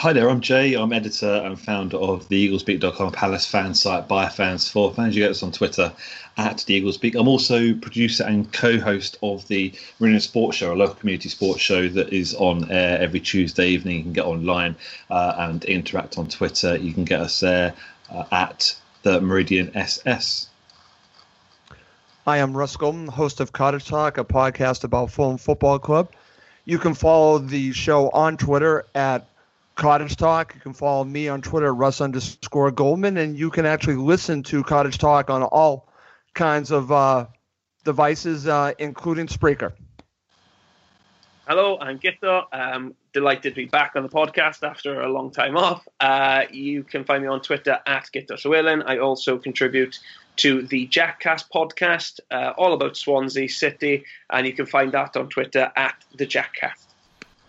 Hi there, I'm Jay. I'm editor and founder of the EaglesBeak.com Palace fan site by fans for fans. You get us on Twitter at the EaglesBeak. I'm also producer and co-host of the Meridian Sports Show, a local community sports show that is on air every Tuesday evening. You can get online uh, and interact on Twitter. You can get us there uh, at the Meridian SS. Hi, I'm Russ Golden, host of Cottage Talk, a podcast about Fulham Football Club. You can follow the show on Twitter at Cottage Talk. You can follow me on Twitter, Russ underscore Goldman, and you can actually listen to Cottage Talk on all kinds of uh, devices, uh, including Spreaker. Hello, I'm Guto. I'm delighted to be back on the podcast after a long time off. Uh, you can find me on Twitter at Guto Swillen. I also contribute to the Jackcast podcast, uh, all about Swansea City, and you can find that on Twitter at the Jackcast.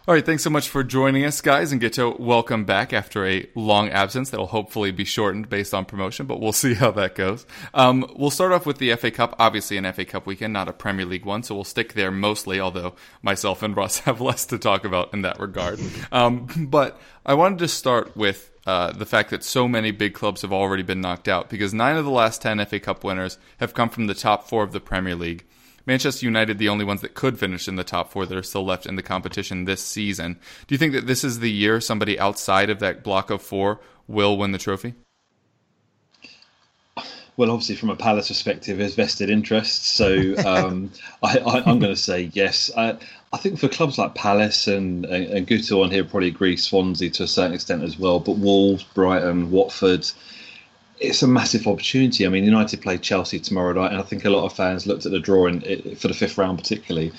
All right, thanks so much for joining us, guys, and get to welcome back after a long absence that'll hopefully be shortened based on promotion, but we'll see how that goes. Um, we'll start off with the FA Cup, obviously an FA Cup weekend, not a Premier League one, so we'll stick there mostly, although myself and Russ have less to talk about in that regard. Um, but I wanted to start with uh, the fact that so many big clubs have already been knocked out because nine of the last 10 FA Cup winners have come from the top four of the Premier League. Manchester United, the only ones that could finish in the top four that are still left in the competition this season. Do you think that this is the year somebody outside of that block of four will win the trophy? Well, obviously, from a Palace perspective, there's vested interests. So um, I, I, I'm going to say yes. I, I think for clubs like Palace and, and, and Guto on here probably agree Swansea to a certain extent as well, but Wolves, Brighton, Watford, it's a massive opportunity. I mean, United play Chelsea tomorrow night, and I think a lot of fans looked at the drawing eh, for the fifth round, particularly,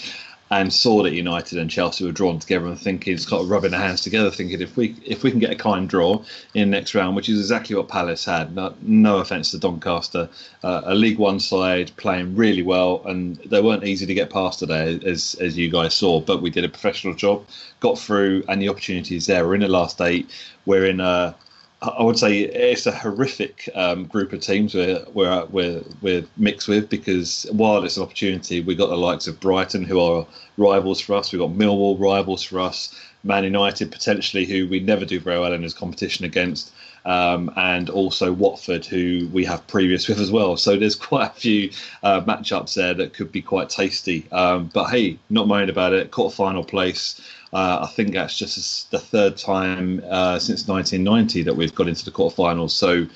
and saw that United and Chelsea were drawn together, and thinking it's got rubbing their hands together, thinking if we if we can get a kind draw in next round, which is exactly what Palace had. No, no offence to Doncaster, uh, a League One side playing really well, and they weren't easy to get past today, as as you guys saw. But we did a professional job, got through, and the opportunity is there. We're in the last eight. We're in a I would say it's a horrific um, group of teams we're, we're, we're, we're mixed with because while it's an opportunity, we've got the likes of Brighton, who are rivals for us, we've got Millwall, rivals for us, Man United, potentially, who we never do very well in this competition against, um, and also Watford, who we have previous with as well. So there's quite a few uh, matchups there that could be quite tasty. Um, but hey, not mind about it, quarter final place. Uh, I think that's just the third time uh, since 1990 that we've got into the quarterfinals. So,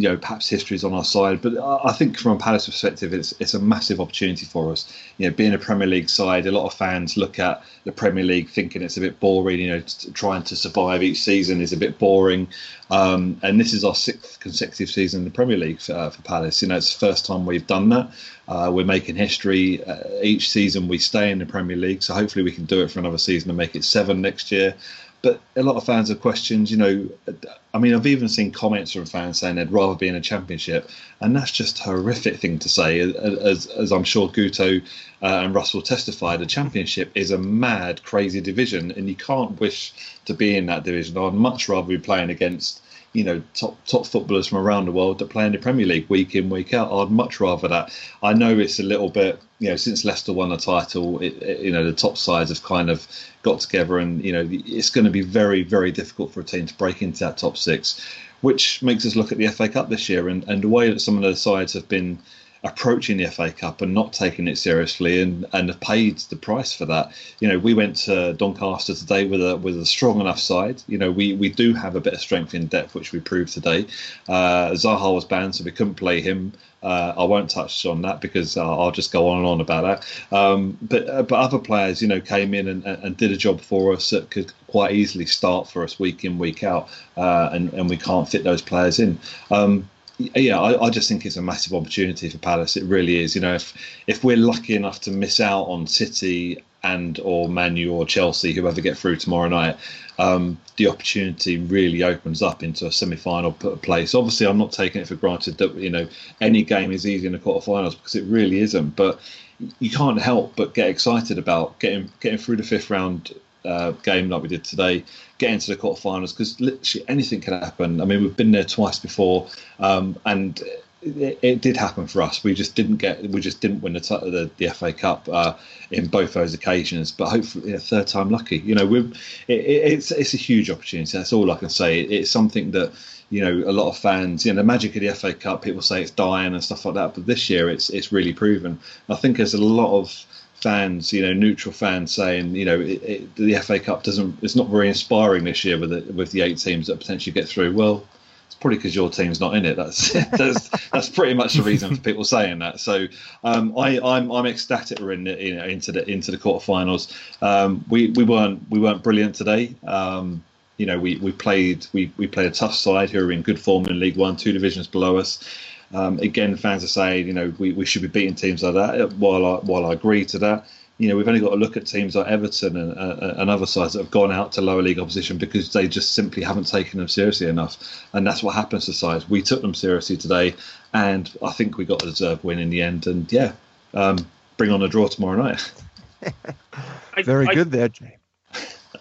you know, perhaps history is on our side. But I think from a Palace perspective, it's it's a massive opportunity for us. You know, being a Premier League side, a lot of fans look at the Premier League thinking it's a bit boring. You know, trying to survive each season is a bit boring. Um, and this is our sixth consecutive season in the Premier League for, uh, for Palace. You know, it's the first time we've done that. Uh, we're making history. Uh, each season we stay in the Premier League, so hopefully we can do it for another season and make it seven next year. But a lot of fans have questions. You know, I mean, I've even seen comments from fans saying they'd rather be in a championship, and that's just a horrific thing to say. As, as I'm sure Guto uh, and Russell testified, the championship is a mad, crazy division, and you can't wish to be in that division. I'd much rather be playing against you know top top footballers from around the world that play in the Premier League week in week out. I'd much rather that. I know it's a little bit you know since Leicester won the title, it, it, you know the top sides have kind of got together, and you know it's going to be very very difficult for a team to break into that top six, which makes us look at the FA Cup this year and, and the way that some of the sides have been approaching the FA Cup and not taking it seriously and, and have paid the price for that. You know, we went to Doncaster today with a with a strong enough side. You know, we, we do have a bit of strength in depth, which we proved today. Uh, Zaha was banned, so we couldn't play him. Uh, I won't touch on that because uh, I'll just go on and on about that. Um, but uh, but other players, you know, came in and, and did a job for us that could quite easily start for us week in week out, uh, and and we can't fit those players in. Um, yeah, I, I, just think it's a massive opportunity for Palace. It really is. You know, if if we're lucky enough to miss out on City and or Manu or Chelsea, whoever get through tomorrow night, um, the opportunity really opens up into a semi-final place. Obviously, I'm not taking it for granted that you know any game is easy in the quarterfinals because it really isn't. But you can't help but get excited about getting getting through the fifth round uh, game like we did today, get into the quarterfinals because literally anything can happen. I mean, we've been there twice before, um, and it, it, did happen for us. We just didn't get, we just didn't win the the, the FA Cup uh, in both those occasions. But hopefully, yeah, third time lucky. You know, we it, it's it's a huge opportunity. That's all I can say. It's something that you know a lot of fans. You know, the magic of the FA Cup. People say it's dying and stuff like that, but this year it's it's really proven. I think there's a lot of fans, you know, neutral fans saying, you know, it, it, the FA Cup doesn't, it's not very inspiring this year with the, with the eight teams that potentially get through. Well, it's probably because your team's not in it. That's that's, that's pretty much the reason for people saying that. So um, I, I'm I'm ecstatic we're in the, you know, into the into the quarterfinals. Um, we we weren't we weren't brilliant today. Um, you know, we, we played we, we played a tough side who are in good form in League One, two divisions below us. Um, again, fans are saying, you know, we, we should be beating teams like that. While I, while I agree to that, you know, we've only got to look at teams like Everton and, uh, and other sides that have gone out to lower league opposition because they just simply haven't taken them seriously enough. And that's what happens to sides. We took them seriously today, and I think we got a deserved win in the end. And yeah, um, bring on a draw tomorrow night. Very I, good there, Jay.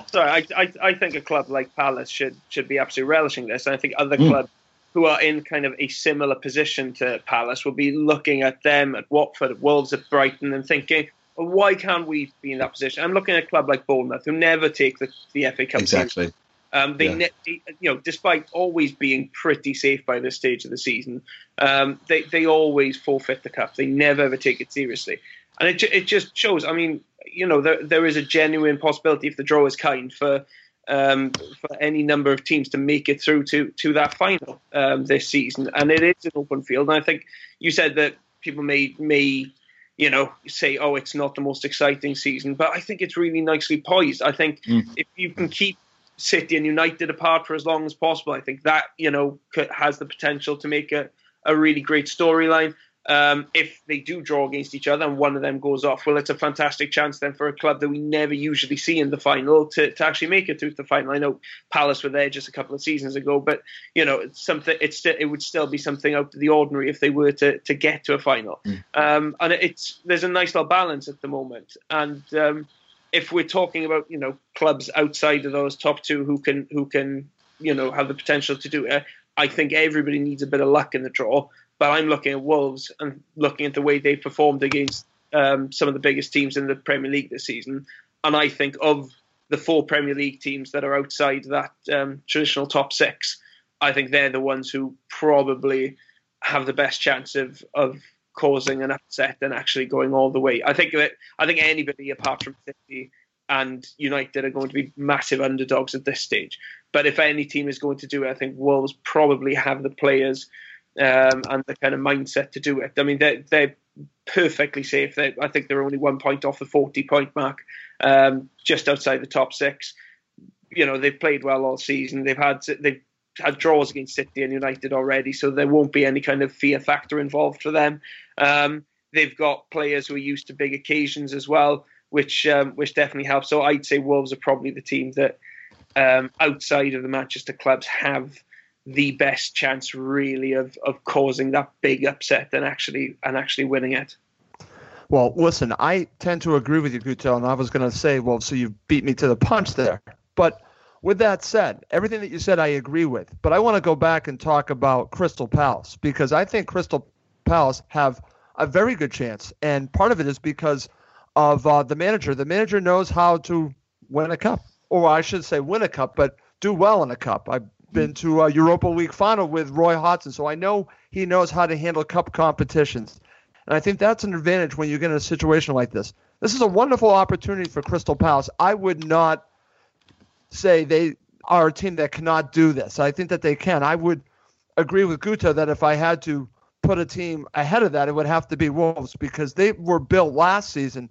Sorry, I, I, I think a club like Palace should should be absolutely relishing this. And I think other mm. clubs who are in kind of a similar position to Palace will be looking at them, at Watford, at Wolves, at Brighton, and thinking, well, why can't we be in that position? I'm looking at a club like Bournemouth, who never take the, the FA Cup. Exactly. Um, they, yeah. you know, despite always being pretty safe by this stage of the season, um, they they always forfeit the cup. They never ever take it seriously, and it it just shows. I mean, you know, there there is a genuine possibility if the draw is kind for um, for any number of teams to make it through to to that final um, this season, and it is an open field. And I think you said that people may may you know say, oh, it's not the most exciting season, but I think it's really nicely poised. I think mm. if you can keep City and United apart for as long as possible, I think that you know has the potential to make a a really great storyline um, if they do draw against each other and one of them goes off, well, it's a fantastic chance then for a club that we never usually see in the final to, to actually make it through to the final. I know Palace were there just a couple of seasons ago, but you know, it's something. It's it would still be something out of the ordinary if they were to, to get to a final. Mm. Um, and it's there's a nice little balance at the moment, and um, if we're talking about you know clubs outside of those top two who can who can you know have the potential to do it, I think everybody needs a bit of luck in the draw. But I'm looking at Wolves and looking at the way they performed against um, some of the biggest teams in the Premier League this season. And I think of the four Premier League teams that are outside that um, traditional top six, I think they're the ones who probably have the best chance of of causing an upset and actually going all the way. I think that I think anybody apart from City and United are going to be massive underdogs at this stage. But if any team is going to do it, I think Wolves probably have the players um, and the kind of mindset to do it. I mean, they're, they're perfectly safe. They, I think they're only one point off the 40 point mark, um, just outside the top six. You know, they've played well all season. They've had they've had draws against City and United already, so there won't be any kind of fear factor involved for them. Um, they've got players who are used to big occasions as well, which um, which definitely helps. So I'd say Wolves are probably the team that um, outside of the Manchester clubs have the best chance really of of causing that big upset and actually and actually winning it. Well, listen, I tend to agree with you, Guto, and I was going to say, well, so you beat me to the punch there. But with that said, everything that you said, I agree with. But I want to go back and talk about Crystal Palace because I think Crystal Palace have a very good chance, and part of it is because of uh, the manager. The manager knows how to win a cup, or I should say, win a cup, but do well in a cup. I been to a Europa League final with Roy Hodgson, so I know he knows how to handle cup competitions. And I think that's an advantage when you get in a situation like this. This is a wonderful opportunity for Crystal Palace. I would not say they are a team that cannot do this. I think that they can. I would agree with Guto that if I had to put a team ahead of that, it would have to be Wolves because they were built last season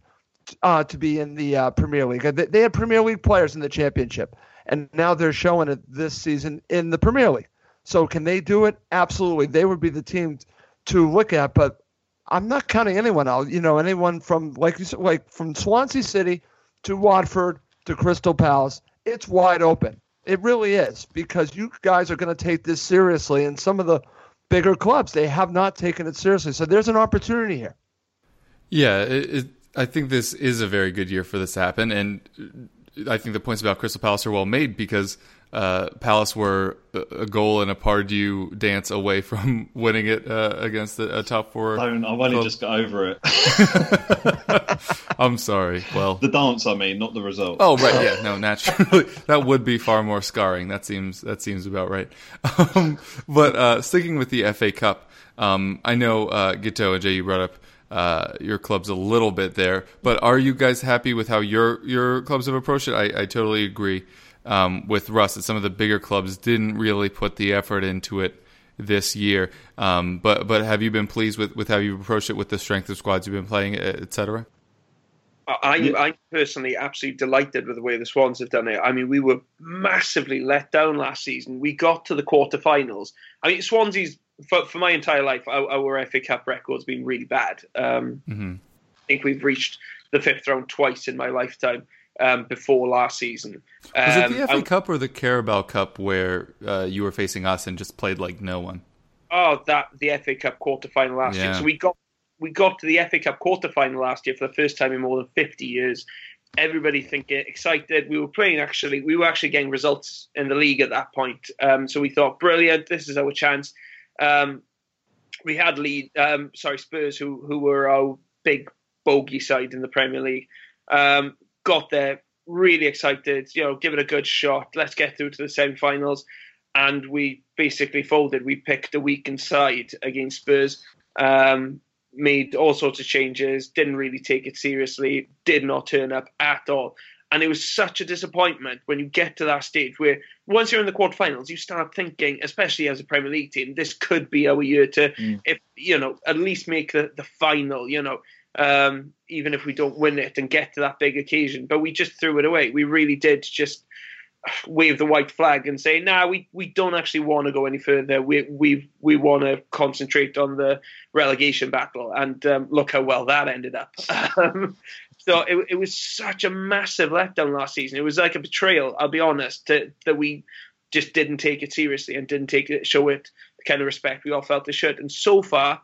uh, to be in the uh, Premier League. They, they had Premier League players in the Championship, and now they're showing it this season in the Premier League. So can they do it? Absolutely. They would be the team to look at, but I'm not counting anyone out. You know, anyone from like you said, like from Swansea City to Watford to Crystal Palace, it's wide open. It really is because you guys are going to take this seriously, and some of the bigger clubs they have not taken it seriously. So there's an opportunity here. Yeah, it, it, I think this is a very good year for this to happen, and I think the points about Crystal Palace are well made because uh, Palace were a goal and a Pardew dance away from winning it uh, against a, a, top four. Don't, I've only club. just got over it. I'm sorry. Well, the dance, I mean, not the result. Oh right, yeah, no, naturally that would be far more scarring. That seems that seems about right. Um, but uh, sticking with the FA Cup, um, I know uh, Guto and Jay, you brought up. Uh, your clubs a little bit there, but are you guys happy with how your your clubs have approached it? I, I totally agree um, with Russ that some of the bigger clubs didn't really put the effort into it this year. Um, but but have you been pleased with, with how you've approached it with the strength of squads you've been playing, etc.? I, I'm personally absolutely delighted with the way the Swans have done it. I mean, we were massively let down last season. We got to the quarterfinals. I mean, Swansea's for, for my entire life, our, our FA Cup record's been really bad. Um, mm-hmm. I think we've reached the fifth round twice in my lifetime um, before last season. Um, Was it the FA um, Cup or the Carabao Cup where uh, you were facing us and just played like no one? Oh, that the FA Cup quarter final last yeah. year. So we got we got to the FA Cup quarter final last year for the first time in more than fifty years. Everybody thinking excited. We were playing actually. We were actually getting results in the league at that point. Um, so we thought, brilliant. This is our chance. Um, we had lead. Um, sorry, Spurs, who who were our big bogey side in the Premier League. Um, got there really excited, you know, give it a good shot. Let's get through to the semi-finals, and we basically folded. We picked a weakened side against Spurs. Um, made all sorts of changes. Didn't really take it seriously. Did not turn up at all. And it was such a disappointment when you get to that stage where once you're in the quarterfinals, you start thinking, especially as a Premier League team, this could be our year to, mm. if you know, at least make the, the final. You know, um, even if we don't win it and get to that big occasion. But we just threw it away. We really did just wave the white flag and say, "Nah, we, we don't actually want to go any further. We we we want to concentrate on the relegation battle." And um, look how well that ended up. Um, so it, it was such a massive letdown last season. It was like a betrayal. I'll be honest to, that we just didn't take it seriously and didn't take it show it the kind of respect we all felt it should. And so far,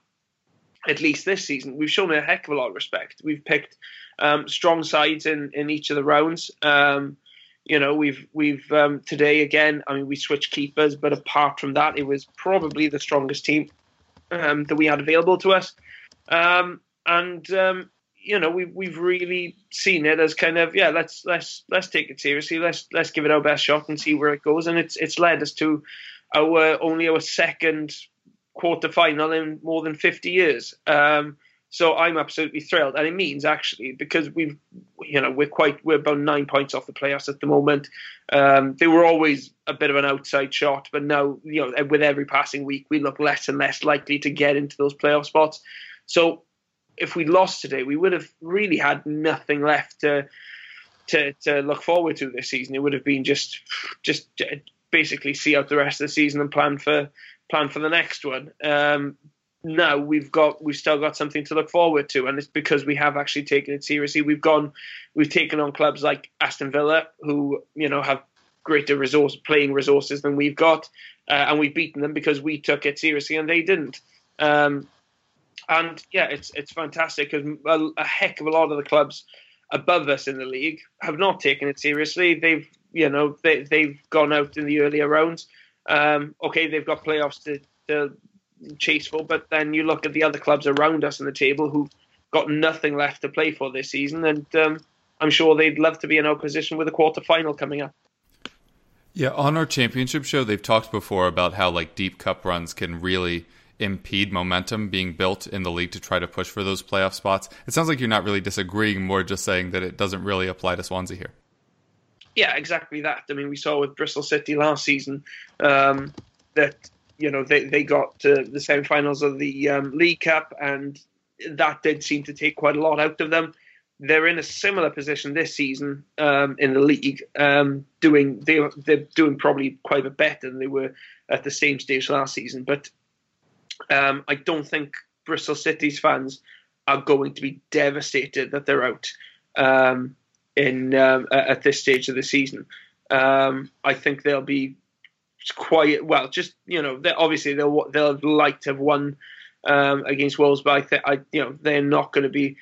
at least this season, we've shown a heck of a lot of respect. We've picked um, strong sides in, in each of the rounds. Um, you know, we've we've um, today again. I mean, we switched keepers, but apart from that, it was probably the strongest team um, that we had available to us. Um, and um, you know, we've we've really seen it as kind of yeah, let's let's let's take it seriously. Let's let's give it our best shot and see where it goes. And it's it's led us to our only our second quarter final in more than 50 years. Um, so I'm absolutely thrilled, and it means actually because we've, you know, we're quite we're about nine points off the playoffs at the moment. Um, they were always a bit of an outside shot, but now you know with every passing week we look less and less likely to get into those playoff spots. So if we lost today, we would have really had nothing left to to to look forward to this season. It would have been just just basically see out the rest of the season and plan for plan for the next one. Um, now we've got we've still got something to look forward to, and it's because we have actually taken it seriously. We've gone, we've taken on clubs like Aston Villa, who you know have greater resource playing resources than we've got, uh, and we've beaten them because we took it seriously and they didn't. Um, and yeah, it's it's fantastic because a, a, heck of a lot of the clubs above us in the league have not taken it seriously. They've you know they they've gone out in the earlier rounds um, okay, they've got playoffs to, to chase for, but then you look at the other clubs around us in the table who've got nothing left to play for this season, and um, I'm sure they'd love to be in our position with a quarter final coming up. Yeah, on our championship show, they've talked before about how like deep cup runs can really impede momentum being built in the league to try to push for those playoff spots? It sounds like you're not really disagreeing, more just saying that it doesn't really apply to Swansea here. Yeah, exactly that. I mean, we saw with Bristol City last season um, that you know they, they got to the semi-finals of the um, League Cup, and that did seem to take quite a lot out of them. They're in a similar position this season um, in the league, um, doing they they're doing probably quite a bit better than they were at the same stage last season. But um, I don't think Bristol City's fans are going to be devastated that they're out um, in um, at this stage of the season. Um, I think they'll be quite well. Just you know, obviously they'll they'll like to have won um, against Wolves, but I I you know they're not going to be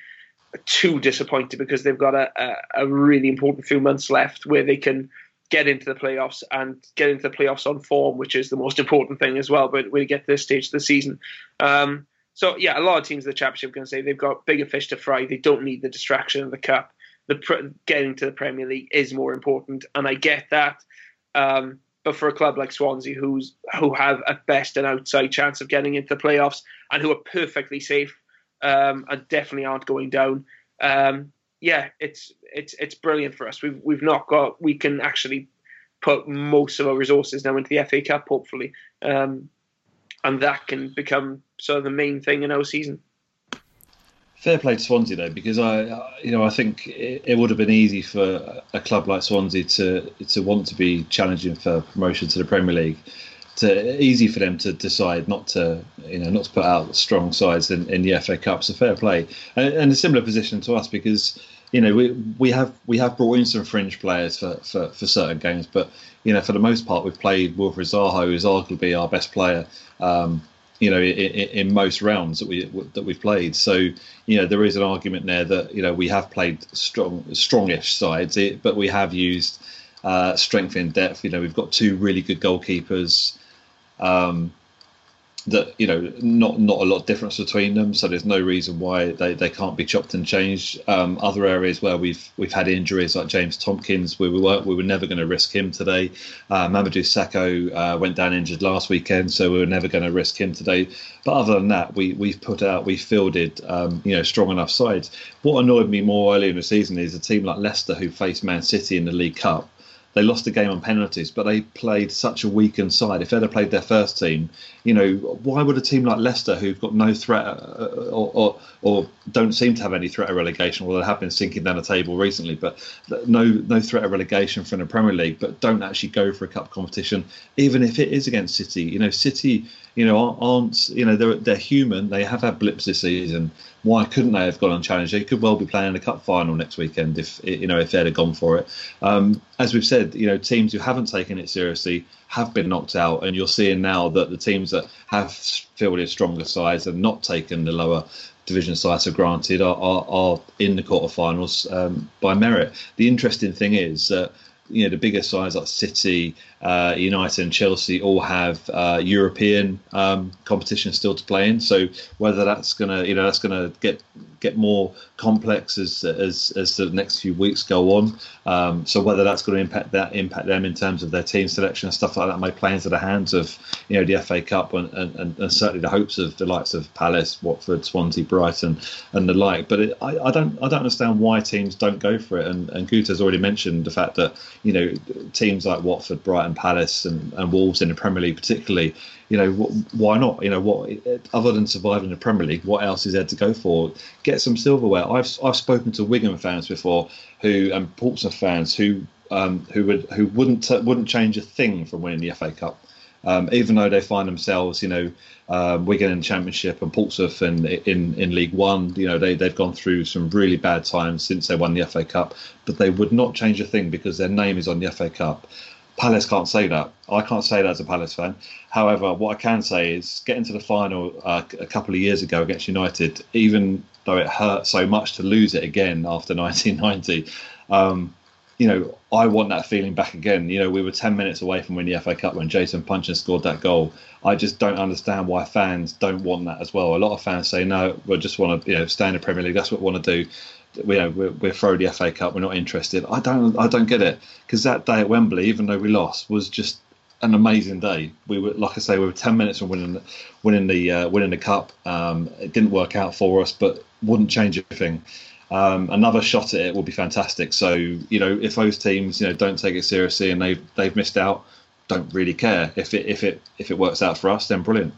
too disappointed because they've got a, a, a really important few months left where they can get into the playoffs and get into the playoffs on form, which is the most important thing as well. But you get to this stage of the season, um, so yeah, a lot of teams in the championship to say they've got bigger fish to fry. They don't need the distraction of the cup. The getting to the Premier League is more important, and I get that. Um, but for a club like Swansea, who's who have at best an outside chance of getting into the playoffs and who are perfectly safe um, and definitely aren't going down, um, yeah, it's it's it's brilliant for us. We've we've not got we can actually put most of our resources now into the FA Cup, hopefully, um, and that can become sort of the main thing in our season. Fair play to Swansea though, because I, you know, I think it, it, would have been easy for a club like Swansea to to want to be challenging for promotion to the Premier League. To easy for them to decide not to, you know, not to put out strong sides in, in the FA Cup. So fair play, and, and a similar position to us because you know, we we have we have brought in some fringe players for, for, for certain games, but you know, for the most part, we've played Wilfried Zaha, who's arguably our best player. Um, you know, in, in, most rounds that we that we've played. So, you know, there is an argument there that you know we have played strong, strongish sides, but we have used uh, strength in depth. You know, we've got two really good goalkeepers. Um, that you know not not a lot of difference between them. So there's no reason why they, they can't be chopped and changed. Um, other areas where we've we've had injuries like James Tomkins we were we were never going to risk him today. Uh, Mamadou Sakho uh, went down injured last weekend so we were never going to risk him today. But other than that we we've put out we fielded um, you know strong enough sides. What annoyed me more early in the season is a team like Leicester who faced Man City in the League Cup they lost the game on penalties, but they played such a weakened side. If they'd have played their first team, you know, why would a team like Leicester, who've got no threat uh, or, or, or don't seem to have any threat of relegation, well, they have been sinking down the table recently, but no no threat of relegation from the Premier League, but don't actually go for a cup competition, even if it is against City. You know, City, you know, aren't you know they're they're human. They have had blips this season why couldn't they have gone on challenge? They could well be playing a cup final next weekend if you know if they'd have gone for it. Um, as we've said, you know teams who haven't taken it seriously have been knocked out, and you're seeing now that the teams that have fielded stronger sides and not taken the lower division sides for granted are, are, are in the quarterfinals um, by merit. The interesting thing is that you know the bigger sides like City, uh, United, and Chelsea all have uh, European um, competition still to play in. So whether that's gonna you know that's gonna get get more complex as as, as the next few weeks go on. Um, so whether that's going to impact that impact them in terms of their team selection and stuff like that may play into the hands of you know the FA Cup and, and, and certainly the hopes of the likes of Palace, Watford, Swansea, Brighton, and the like. But it, I, I don't I don't understand why teams don't go for it. And, and Guto has already mentioned the fact that you know teams like Watford, Brighton, Palace, and, and Wolves in the Premier League particularly you know, why not? You know, what other than surviving the Premier League, what else is there to go for? Get some silverware. I've I've spoken to Wigan fans before, who and Portsmouth fans who um, who would who wouldn't wouldn't change a thing from winning the FA Cup. Um, even though they find themselves, you know, um, Wigan in Championship and Portsmouth in, in in League One, you know, they they've gone through some really bad times since they won the FA Cup, but they would not change a thing because their name is on the FA Cup. Palace can't say that. I can't say that as a Palace fan. However, what I can say is getting to the final uh, a couple of years ago against United, even though it hurt so much to lose it again after 1990, um, you know, I want that feeling back again. You know, we were 10 minutes away from winning the FA Cup when Jason Puncheon scored that goal. I just don't understand why fans don't want that as well. A lot of fans say, no, we just want to, you know, stay in the Premier League. That's what we want to do you know, we're, we're throw the FA Cup. We're not interested. I don't, I don't get it because that day at Wembley, even though we lost, was just an amazing day. We were, like I say, we were ten minutes from winning, winning the uh, winning the cup. Um, it didn't work out for us, but wouldn't change anything. Um, another shot at it will be fantastic. So you know, if those teams you know don't take it seriously and they've they've missed out, don't really care. If it if it if it works out for us, then brilliant.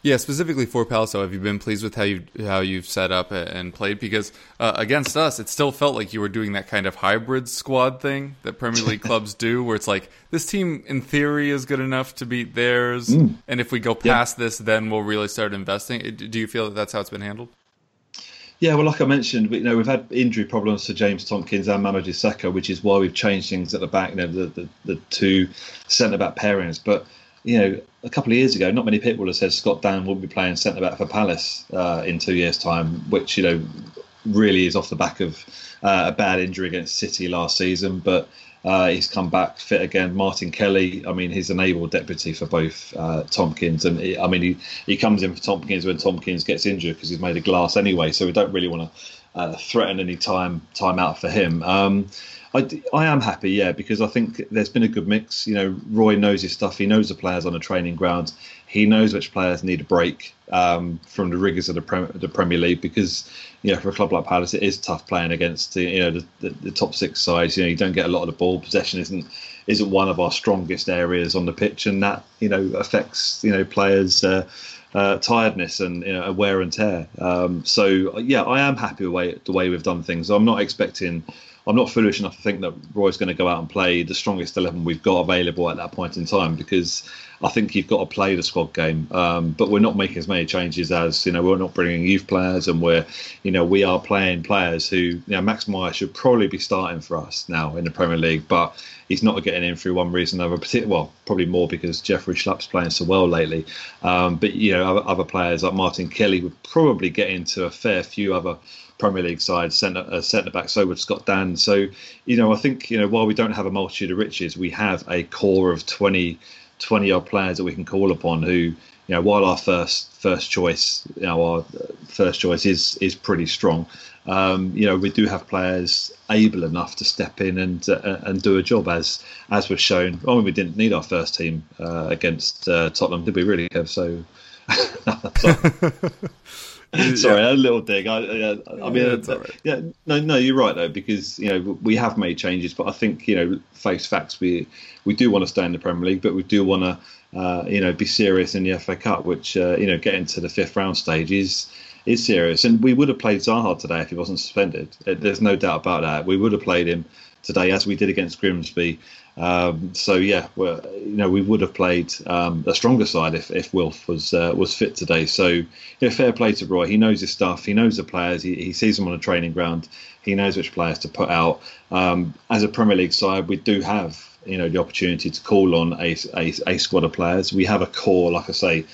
Yeah, specifically for Palso, have you been pleased with how you how you've set up and played? Because uh, against us, it still felt like you were doing that kind of hybrid squad thing that Premier League clubs do, where it's like this team in theory is good enough to beat theirs, mm. and if we go past yeah. this, then we'll really start investing. Do you feel that that's how it's been handled? Yeah, well, like I mentioned, you know, we've had injury problems for James Tomkins and Mamadou Sakho, which is why we've changed things at the back. You know, the the, the two centre back pairings, but you know, a couple of years ago, not many people have said Scott Dann would be playing centre back for Palace uh, in two years' time, which you know really is off the back of uh, a bad injury against City last season. But uh, he's come back fit again. Martin Kelly, I mean, he's an able deputy for both uh, Tomkins, and he, I mean, he, he comes in for Tomkins when Tomkins gets injured because he's made of glass anyway. So we don't really want to uh, threaten any time time out for him. Um, I, I am happy, yeah, because I think there's been a good mix. You know, Roy knows his stuff. He knows the players on the training ground. He knows which players need a break um, from the rigors of the, the Premier League because, you know, for a club like Palace, it is tough playing against the, you know the, the, the top six sides. You know, you don't get a lot of the ball. Possession isn't isn't one of our strongest areas on the pitch, and that you know affects you know players. Uh, uh, tiredness and you know, wear and tear. Um, so yeah, I am happy with the way, the way we've done things. I'm not expecting I'm not foolish enough to think that Roy's going to go out and play the strongest 11 we've got available at that point in time because I think you've got to play the squad game. Um, but we're not making as many changes as, you know, we're not bringing youth players and we're, you know, we are playing players who, you know, Max Meyer should probably be starting for us now in the Premier League, but he's not getting in through one reason or another. Particular, well, probably more because Jeffrey Schlupp's playing so well lately. Um, but, you know, other, other players like Martin Kelly would probably get into a fair few other Premier League side, centre uh, centre back. So would Scott Dann. So you know, I think you know while we don't have a multitude of riches, we have a core of 20, 20 odd players that we can call upon. Who you know, while our first first choice, you know, our first choice is is pretty strong. Um, you know, we do have players able enough to step in and uh, and do a job as as was shown. I mean, we didn't need our first team uh, against uh, Tottenham, did we? Really, Kev? So. Sorry, yeah. a little dig. I, I, I mean, yeah, right. yeah, no, no, you're right though, because you know we have made changes, but I think you know, face facts, we we do want to stay in the Premier League, but we do want to, uh, you know, be serious in the FA Cup, which uh, you know, getting to the fifth round stage is is serious. And we would have played Zaha today if he wasn't suspended. There's no doubt about that. We would have played him today as we did against Grimsby. Um, so yeah, you know, we would have played um, a stronger side if, if Wilf was uh, was fit today. So you know, fair play to Roy. He knows his stuff. He knows the players. He, he sees them on a training ground. He knows which players to put out. Um, as a Premier League side, we do have you know the opportunity to call on a, a, a squad of players. We have a core, like I say,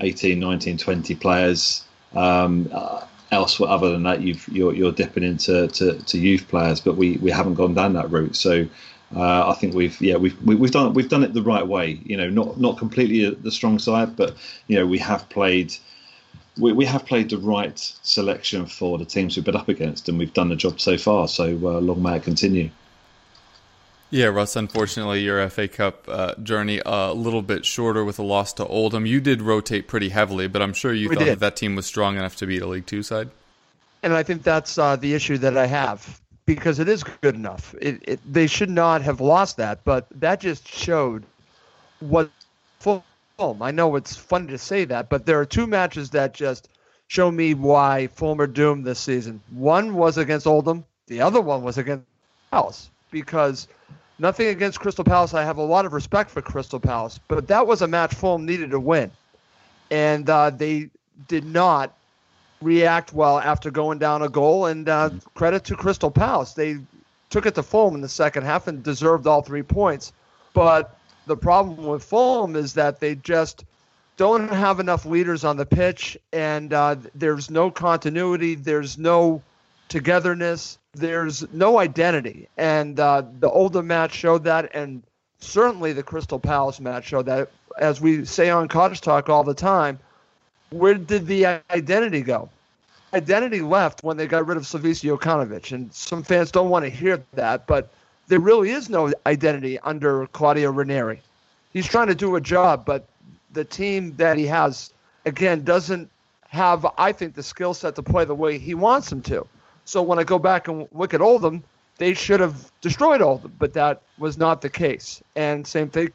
18, 19, 20 players. Um, uh, elsewhere other than that, you've, you're, you're dipping into to, to youth players, but we, we haven't gone down that route. So uh, I think we've yeah we've we've done we've done it the right way. You know, not not completely the strong side, but you know we have played we, we have played the right selection for the teams we've been up against, and we've done the job so far. So uh, long may it continue. Yeah, Russ. Unfortunately, your FA Cup uh, journey a little bit shorter with a loss to Oldham. You did rotate pretty heavily, but I'm sure you we thought that that team was strong enough to beat a League Two side. And I think that's uh, the issue that I have because it is good enough. It, it, they should not have lost that, but that just showed what Fulham. I know it's funny to say that, but there are two matches that just show me why Fulham are doomed this season. One was against Oldham, the other one was against Palace. Because nothing against Crystal Palace, I have a lot of respect for Crystal Palace, but that was a match Fulham needed to win, and uh, they did not react well after going down a goal. And uh, credit to Crystal Palace, they took it to Fulham in the second half and deserved all three points. But the problem with Fulham is that they just don't have enough leaders on the pitch, and uh, there's no continuity, there's no togetherness, there's no identity. And uh, the older match showed that, and certainly the Crystal Palace match showed that. As we say on Cottage Talk all the time, where did the identity go? Identity left when they got rid of Slavisa Jokanovic, and some fans don't want to hear that, but there really is no identity under Claudio Ranieri. He's trying to do a job, but the team that he has, again, doesn't have, I think, the skill set to play the way he wants them to. So when I go back and look at Oldham, they should have destroyed Oldham, but that was not the case. And same thing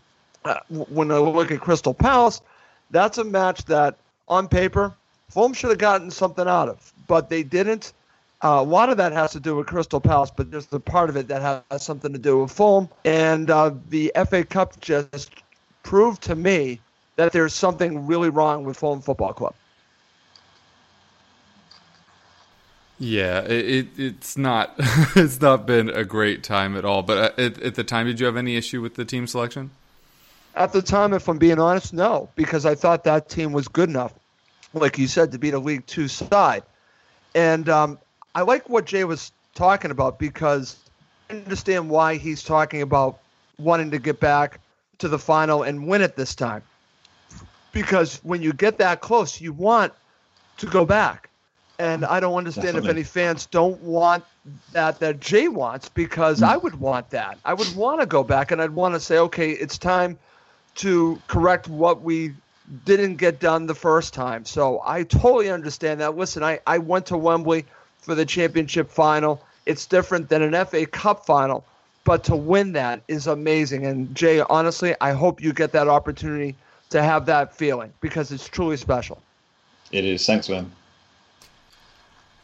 uh, when I look at Crystal Palace, that's a match that on paper Fulham should have gotten something out of, but they didn't. Uh, a lot of that has to do with Crystal Palace, but there's the part of it that has something to do with Fulham. And uh, the FA Cup just proved to me that there's something really wrong with Fulham Football Club. Yeah, it, it's not it's not been a great time at all. But uh, at, at the time, did you have any issue with the team selection? At the time, if I'm being honest, no, because I thought that team was good enough, like you said, to beat a League Two side. And um, I like what Jay was talking about because I understand why he's talking about wanting to get back to the final and win it this time. Because when you get that close, you want to go back. And I don't understand Definitely. if any fans don't want that that Jay wants because mm. I would want that. I would want to go back and I'd want to say, okay, it's time to correct what we didn't get done the first time. So I totally understand that. Listen, I, I went to Wembley for the championship final. It's different than an FA Cup final, but to win that is amazing. And Jay, honestly, I hope you get that opportunity to have that feeling because it's truly special. It is. Thanks, man.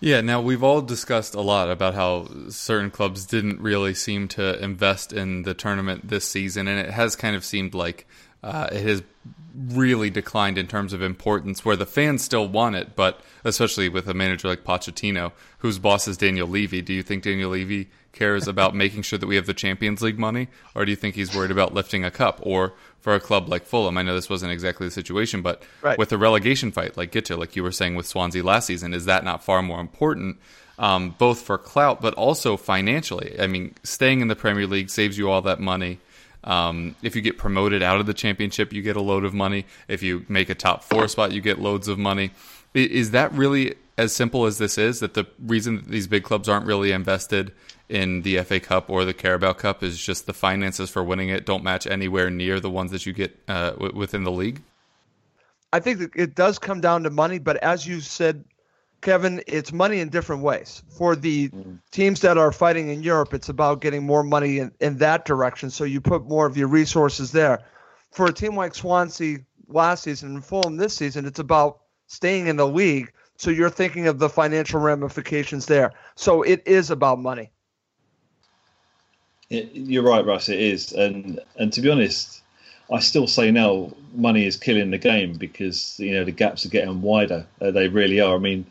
Yeah, now we've all discussed a lot about how certain clubs didn't really seem to invest in the tournament this season, and it has kind of seemed like uh, it has really declined in terms of importance, where the fans still want it, but especially with a manager like Pochettino, whose boss is Daniel Levy. Do you think Daniel Levy cares about making sure that we have the Champions League money, or do you think he's worried about lifting a cup? Or for a club like Fulham, I know this wasn't exactly the situation, but right. with a relegation fight like Guto, like you were saying with Swansea last season, is that not far more important? Um, both for clout, but also financially. I mean, staying in the Premier League saves you all that money. Um, if you get promoted out of the championship, you get a load of money. If you make a top four spot, you get loads of money. Is that really as simple as this is? That the reason that these big clubs aren't really invested in the FA Cup or the Carabao Cup is just the finances for winning it don't match anywhere near the ones that you get uh, w- within the league? I think it does come down to money, but as you said Kevin, it's money in different ways. For the teams that are fighting in Europe, it's about getting more money in, in that direction. So you put more of your resources there. For a team like Swansea last season and Fulham this season, it's about staying in the league. So you're thinking of the financial ramifications there. So it is about money. It, you're right, Russ. It is, and and to be honest, I still say now money is killing the game because you know the gaps are getting wider. Uh, they really are. I mean,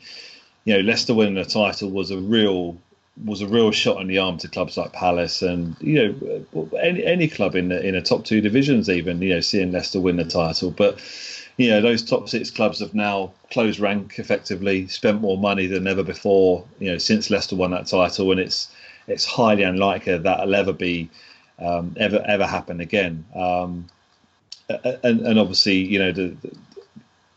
you know, Leicester winning the title was a real was a real shot in the arm to clubs like Palace and you know any any club in the in the top two divisions even you know seeing Leicester win the title. But you know those top six clubs have now closed rank effectively, spent more money than ever before. You know since Leicester won that title, and it's it's highly unlikely that will ever be um, ever ever happen again. Um, and, and obviously, you know, the, the,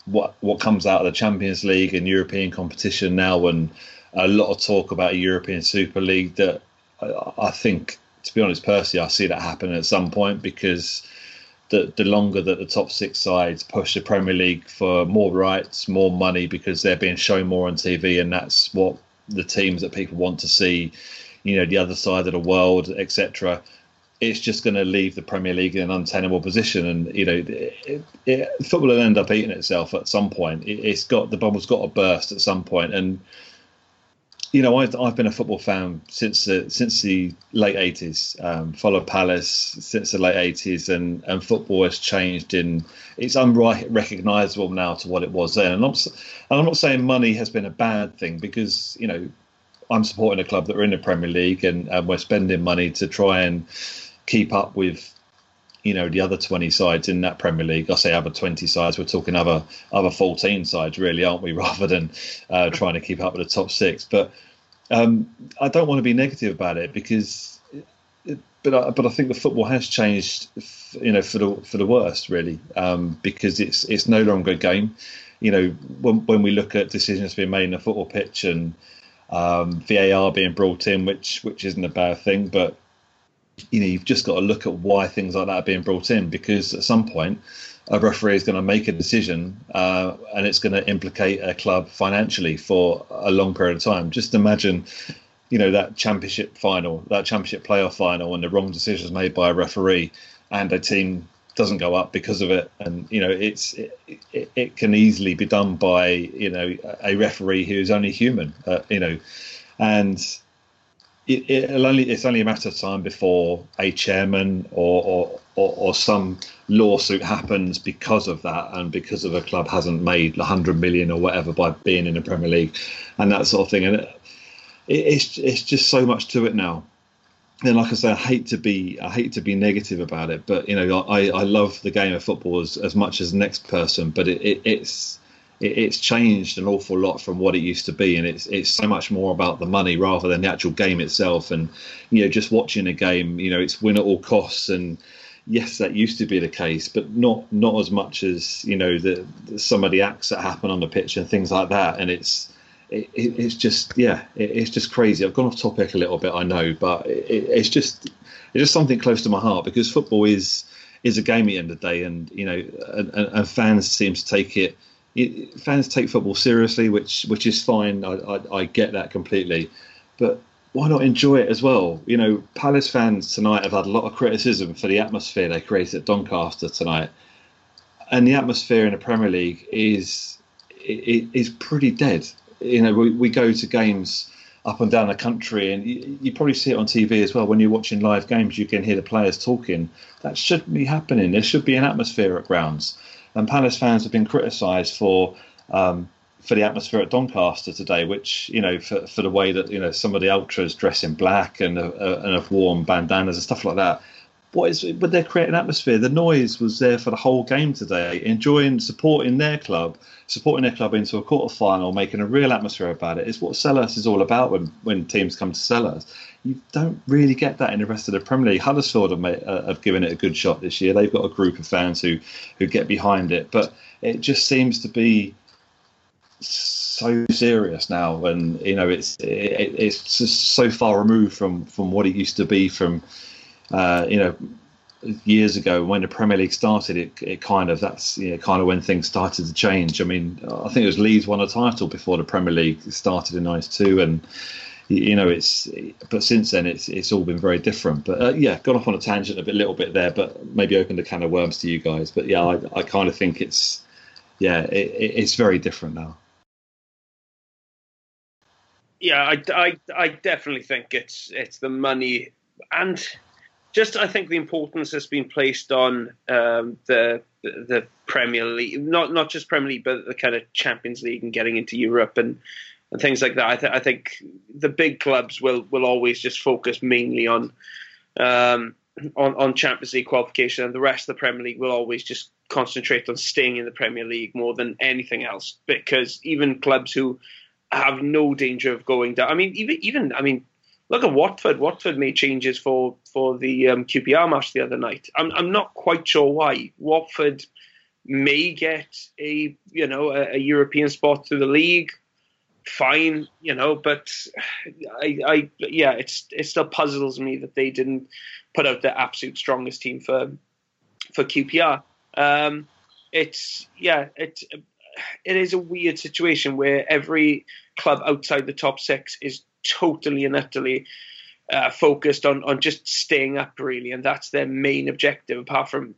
what what comes out of the Champions League and European competition now, and a lot of talk about a European Super League. That I, I think, to be honest, personally, I see that happen at some point because the the longer that the top six sides push the Premier League for more rights, more money, because they're being shown more on TV, and that's what the teams that people want to see. You know, the other side of the world, etc it's just going to leave the Premier League in an untenable position, and you know, it, it, football will end up eating itself at some point. It, has got the bubble's got to burst at some point. and you know, I've, I've been a football fan since the since the late eighties. Um, followed Palace since the late eighties, and and football has changed in it's unrecognisable now to what it was then. And I'm, and I'm not saying money has been a bad thing because you know I'm supporting a club that are in the Premier League and, and we're spending money to try and keep up with you know the other 20 sides in that Premier League. I say other 20 sides. We're talking other other 14 sides, really, aren't we? Rather than uh, trying to keep up with the top six. But um, I don't want to be negative about it because, it, but I, but I think the football has changed, you know, for the for the worst, really, um, because it's it's no longer a game. You know, when when we look at decisions being made in the football pitch and um, VAR being brought in, which which isn't a bad thing, but you know you've just got to look at why things like that are being brought in because at some point a referee is going to make a decision uh, and it's going to implicate a club financially for a long period of time. Just imagine, you know, that championship final, that championship playoff final, and the wrong decision is made by a referee and a team doesn't go up because of it. And, you know, it's it, it, it can easily be done by, you know, a referee who's only human, uh, you know, and it only it's only a matter of time before a chairman or, or or, or some lawsuit happens because of that and because of a club hasn't made 100 million or whatever by being in the Premier League and that sort of thing. And it, it's it's just so much to it now. And like I say, I hate to be I hate to be negative about it, but you know I, I love the game of football as, as much as the next person. But it, it, it's it, it's changed an awful lot from what it used to be, and it's it's so much more about the money rather than the actual game itself. And you know, just watching a game, you know, it's win at all costs. And yes, that used to be the case, but not not as much as you know the, the some of the acts that happen on the pitch and things like that. And it's it, it's just yeah, it, it's just crazy. I've gone off topic a little bit, I know, but it's just it's just something close to my heart because football is is a game at the end of the day, and you know, and, and fans seem to take it fans take football seriously, which which is fine. I, I, I, get that completely, but why not enjoy it as well? You know, Palace fans tonight have had a lot of criticism for the atmosphere they created at Doncaster tonight, and the atmosphere in the Premier League is is pretty dead. You know, we, we go to games up and down the country, and you, you, probably see it on TV as well. When you're watching live games, you can hear the players talking. That shouldn't be happening. There should be an atmosphere at grounds. And Palace fans have been criticised for um, for the atmosphere at Doncaster today, which you know for, for the way that you know some of the ultras dress in black and uh, and have worn bandanas and stuff like that. What is but they're creating atmosphere. The noise was there for the whole game today, enjoying supporting their club, supporting their club into a quarter final, making a real atmosphere about it. It's what Selhurst is all about when when teams come to Selhurst you don't really get that in the rest of the Premier League. Huddersfield have, made, uh, have given it a good shot this year. They've got a group of fans who who get behind it, but it just seems to be so serious now, and you know it's it, it's just so far removed from from what it used to be from uh, you know years ago when the Premier League started. It, it kind of that's you know, kind of when things started to change. I mean, I think it was Leeds won a title before the Premier League started in '92, and you know, it's but since then it's it's all been very different. But uh, yeah, gone off on a tangent a bit, little bit there, but maybe opened a can of worms to you guys. But yeah, I, I kind of think it's yeah, it, it's very different now. Yeah, I, I, I definitely think it's it's the money and just I think the importance has been placed on um, the the Premier League, not not just Premier League, but the kind of Champions League and getting into Europe and and things like that. I, th- I, think the big clubs will will always just focus mainly on um, on on Champions League qualification, and the rest of the Premier League will always just concentrate on staying in the Premier League more than anything else. Because even clubs who have no danger of going down, I mean, even even I mean. Look at Watford. Watford made changes for for the um, QPR match the other night. I'm I'm not quite sure why. Watford may get a you know a, a European spot through the league fine, you know, but I, I, yeah, it's it still puzzles me that they didn't put out their absolute strongest team for for QPR. Um, it's yeah, it it is a weird situation where every club outside the top six is totally and utterly uh, focused on on just staying up, really, and that's their main objective. Apart from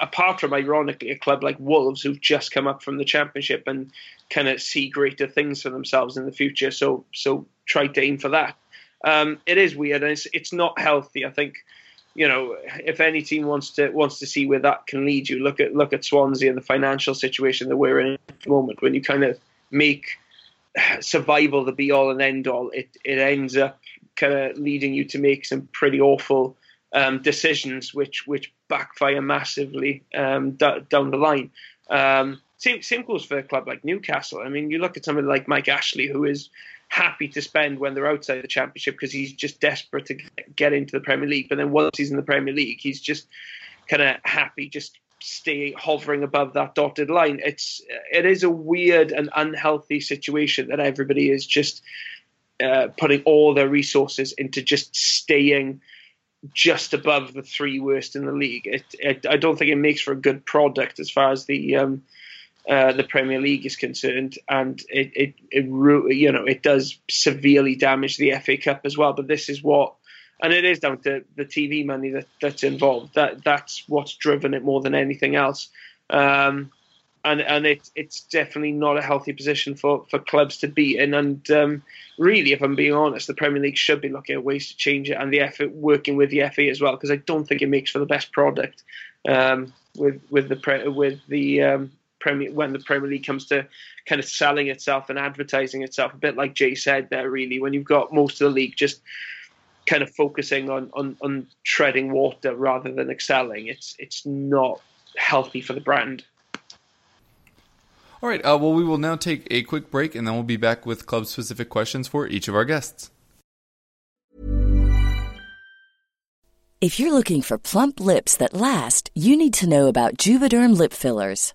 apart from ironically a club like Wolves who've just come up from the championship and kind of see greater things for themselves in the future. So so try to aim for that. Um, it is weird and it's it's not healthy. I think you know if any team wants to wants to see where that can lead you, look at look at Swansea and the financial situation that we're in at the moment. When you kind of make survival the be all and end all, it it ends up kind of leading you to make some pretty awful um, decisions, which which backfire massively um, d- down the line. Um, same same goes for a club like Newcastle. I mean, you look at somebody like Mike Ashley, who is happy to spend when they're outside the championship because he's just desperate to get into the Premier League. But then once he's in the Premier League, he's just kind of happy just stay hovering above that dotted line. It's it is a weird and unhealthy situation that everybody is just uh, putting all their resources into just staying just above the three worst in the league. It, it, I don't think it makes for a good product as far as the um, uh, the Premier League is concerned, and it, it, it you know it does severely damage the FA Cup as well. But this is what, and it is down to the TV money that, that's involved. That that's what's driven it more than anything else. Um, and and it, it's definitely not a healthy position for, for clubs to be in. And um, really, if I'm being honest, the Premier League should be looking at ways to change it, and the effort working with the FA as well, because I don't think it makes for the best product um, with with the with the um, Premier when the Premier League comes to kind of selling itself and advertising itself. A bit like Jay said there, really, when you've got most of the league just kind of focusing on, on, on treading water rather than excelling, it's it's not healthy for the brand. All right. Uh, well, we will now take a quick break, and then we'll be back with club specific questions for each of our guests. If you're looking for plump lips that last, you need to know about Juvederm lip fillers.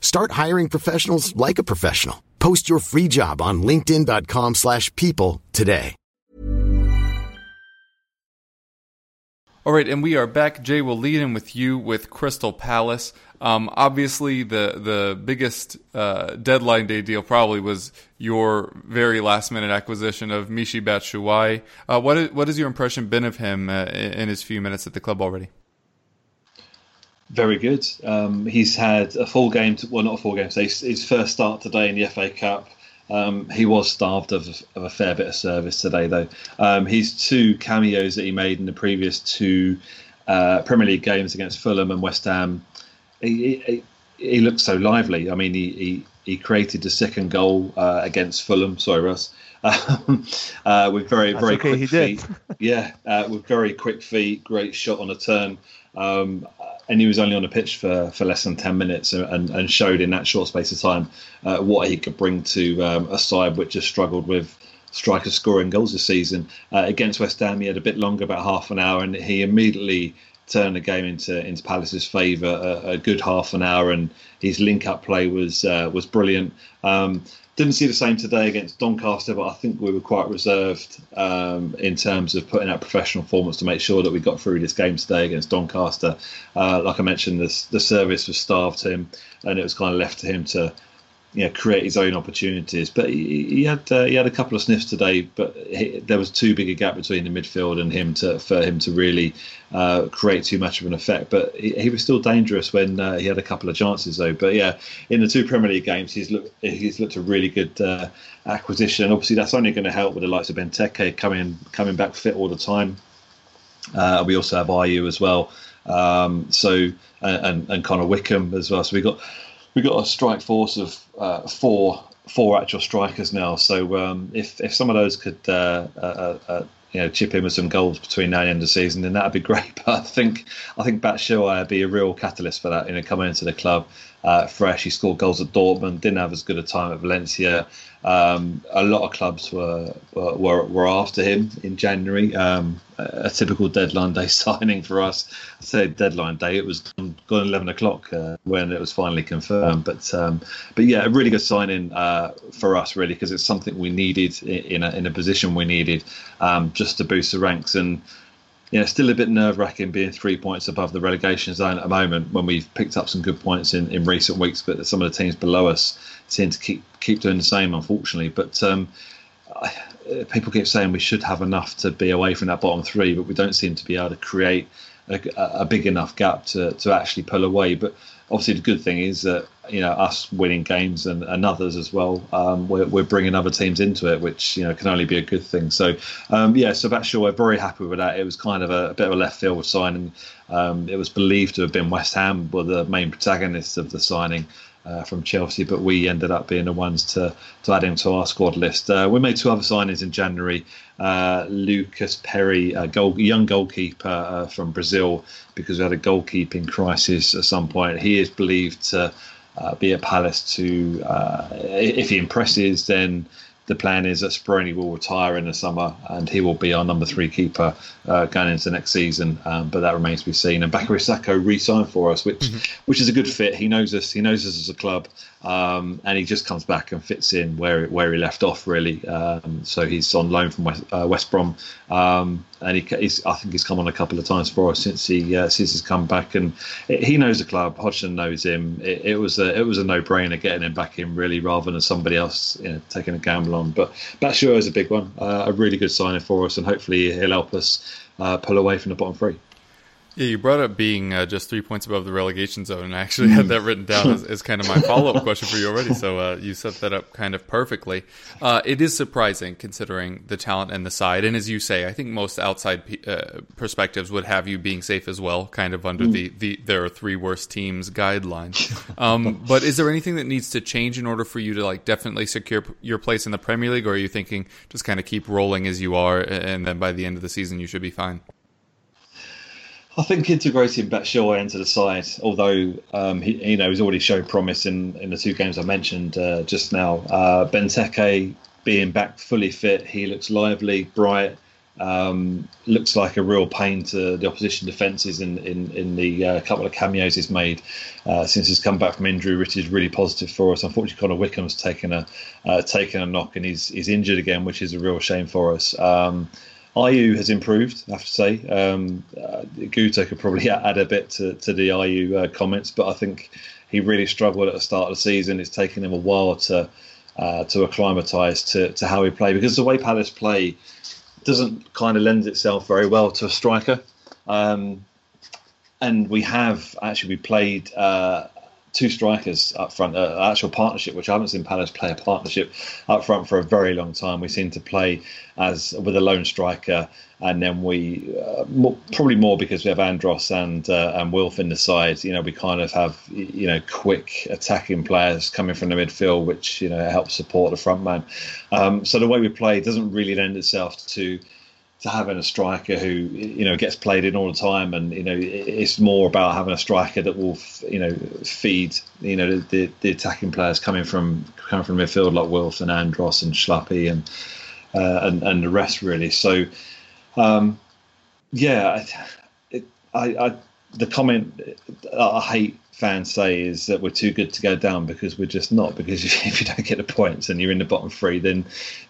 Start hiring professionals like a professional. Post your free job on linkedin.com slash people today. All right, and we are back. Jay will lead in with you with Crystal Palace. Um, obviously, the the biggest uh, deadline day deal probably was your very last minute acquisition of Michy Batshuayi. Uh, what is, what has your impression been of him uh, in his few minutes at the club already? Very good. Um, he's had a full game, to, well, not a full game, so his, his first start today in the FA Cup. Um, he was starved of, of, a fair bit of service today, though. Um, his two cameos that he made in the previous two uh, Premier League games against Fulham and West Ham, he, he, he looked so lively. I mean, he, he, he created the second goal uh, against Fulham. Sorry, Russ. Um, uh, with very, That's very okay, quick feet. yeah, uh, with very quick feet, great shot on a turn. Um, and he was only on the pitch for, for less than 10 minutes and, and showed in that short space of time uh, what he could bring to um, a side which has struggled with strikers scoring goals this season. Uh, against West Ham, he had a bit longer, about half an hour, and he immediately turned the game into into Palace's favour. A, a, good half an hour, and his link up play was uh, was brilliant. Um, didn't see the same today against Doncaster, but I think we were quite reserved um, in terms of putting out professional performance to make sure that we got through this game today against Doncaster. Uh, like I mentioned, the, the service was starved him, and it was kind of left to him to you know, create his own opportunities. But he, he had uh, he had a couple of sniffs today, but he, there was too big a gap between the midfield and him to for him to really uh, create too much of an effect. But he, he was still dangerous when uh, he had a couple of chances, though. But yeah, in the two Premier League games, he's looked he's looked a really good uh, acquisition. Obviously, that's only going to help with the likes of Benteke coming coming back fit all the time. Uh, we also have Ayew as well. Um, so and, and Connor Wickham as well. So we got we've got a strike force of uh, four four actual strikers now. So um, if if some of those could uh, uh, uh, uh, you know chip in with some goals between now and the end of the season, then that'd be great. But I think I think Batshuayi would be a real catalyst for that. You know, coming into the club uh, fresh, he scored goals at Dortmund, didn't have as good a time at Valencia. Um, a lot of clubs were, were were after him in January, um, a typical deadline day signing for us. I say deadline day; it was gone eleven o'clock uh, when it was finally confirmed. But um, but yeah, a really good signing uh, for us, really, because it's something we needed in a, in a position we needed um, just to boost the ranks and yeah, still a bit nerve wracking being three points above the relegation zone at the moment when we've picked up some good points in, in recent weeks, but some of the teams below us seem to keep keep doing the same, unfortunately. But um, people keep saying we should have enough to be away from that bottom three, but we don't seem to be able to create a, a big enough gap to, to actually pull away. But obviously, the good thing is that you know us winning games and, and others as well. Um, we're, we're bringing other teams into it, which you know can only be a good thing. So um, yeah, so that's sure we're very happy with that. It was kind of a, a bit of a left field signing. Um, it was believed to have been West Ham were the main protagonists of the signing uh, from Chelsea, but we ended up being the ones to, to add him to our squad list. Uh, we made two other signings in January. Uh, Lucas Perry, a goal, young goalkeeper uh, from Brazil, because we had a goalkeeping crisis at some point. He is believed to uh, be at Palace to, uh, if he impresses, then the plan is that Speroni will retire in the summer and he will be our number three keeper uh, going into the next season. Um, but that remains to be seen. And Bakary Sako re-signed for us, which mm-hmm. which is a good fit. He knows us. He knows us as a club, um, and he just comes back and fits in where where he left off really. Um, so he's on loan from West, uh, West Brom, um, and he, he's, I think he's come on a couple of times for us since he uh, since he's come back, and it, he knows the club. Hodgson knows him. It, it, was a it was a no brainer getting him back in really, rather than somebody else you know, taking a gamble on. But Batshuayi is a big one, uh, a really good signing for us, and hopefully he'll help us uh, pull away from the bottom three. Yeah, you brought up being uh, just three points above the relegation zone, and I actually had that written down as, as kind of my follow up question for you already. So uh, you set that up kind of perfectly. Uh, it is surprising considering the talent and the side, and as you say, I think most outside uh, perspectives would have you being safe as well, kind of under mm. the, the there are three worst teams guideline. Um, but is there anything that needs to change in order for you to like definitely secure your place in the Premier League, or are you thinking just kind of keep rolling as you are, and then by the end of the season you should be fine? I think integrating Batshuayi into the side, although um, he, you know, he's already shown promise in, in the two games I mentioned uh, just now. Uh, Benteke being back fully fit, he looks lively, bright, um, looks like a real pain to the opposition defences in in, in the uh, couple of cameos he's made uh, since he's come back from injury, which is really positive for us. Unfortunately, Connor Wickham's taken a uh, taken a knock and he's he's injured again, which is a real shame for us. Um, Ayew has improved, I have to say. Um, uh, could probably add a bit to, to the Ayew uh, comments, but I think he really struggled at the start of the season. It's taken him a while to uh, to acclimatise to, to how we play because the way Palace play doesn't kind of lend itself very well to a striker. Um, and we have actually we played uh, two strikers up front, uh, actual partnership, which I haven't seen Palace play a partnership up front for a very long time. We seem to play as with a lone striker, and then we uh, more, probably more because we have Andros and uh, and Wilf in the side. You know, we kind of have you know quick attacking players coming from the midfield, which you know helps support the front man. Um, so the way we play doesn't really lend itself to to having a striker who you know gets played in all the time, and you know it's more about having a striker that will you know feed you know the, the attacking players coming from coming from midfield like Wilf and Andros and Schlupp and uh, and and the rest really. So um, yeah, I, I the comment I hate fans say is that we're too good to go down because we're just not. Because if you don't get the points and you're in the bottom three, then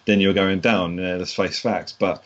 then you're going down. Let's face facts, but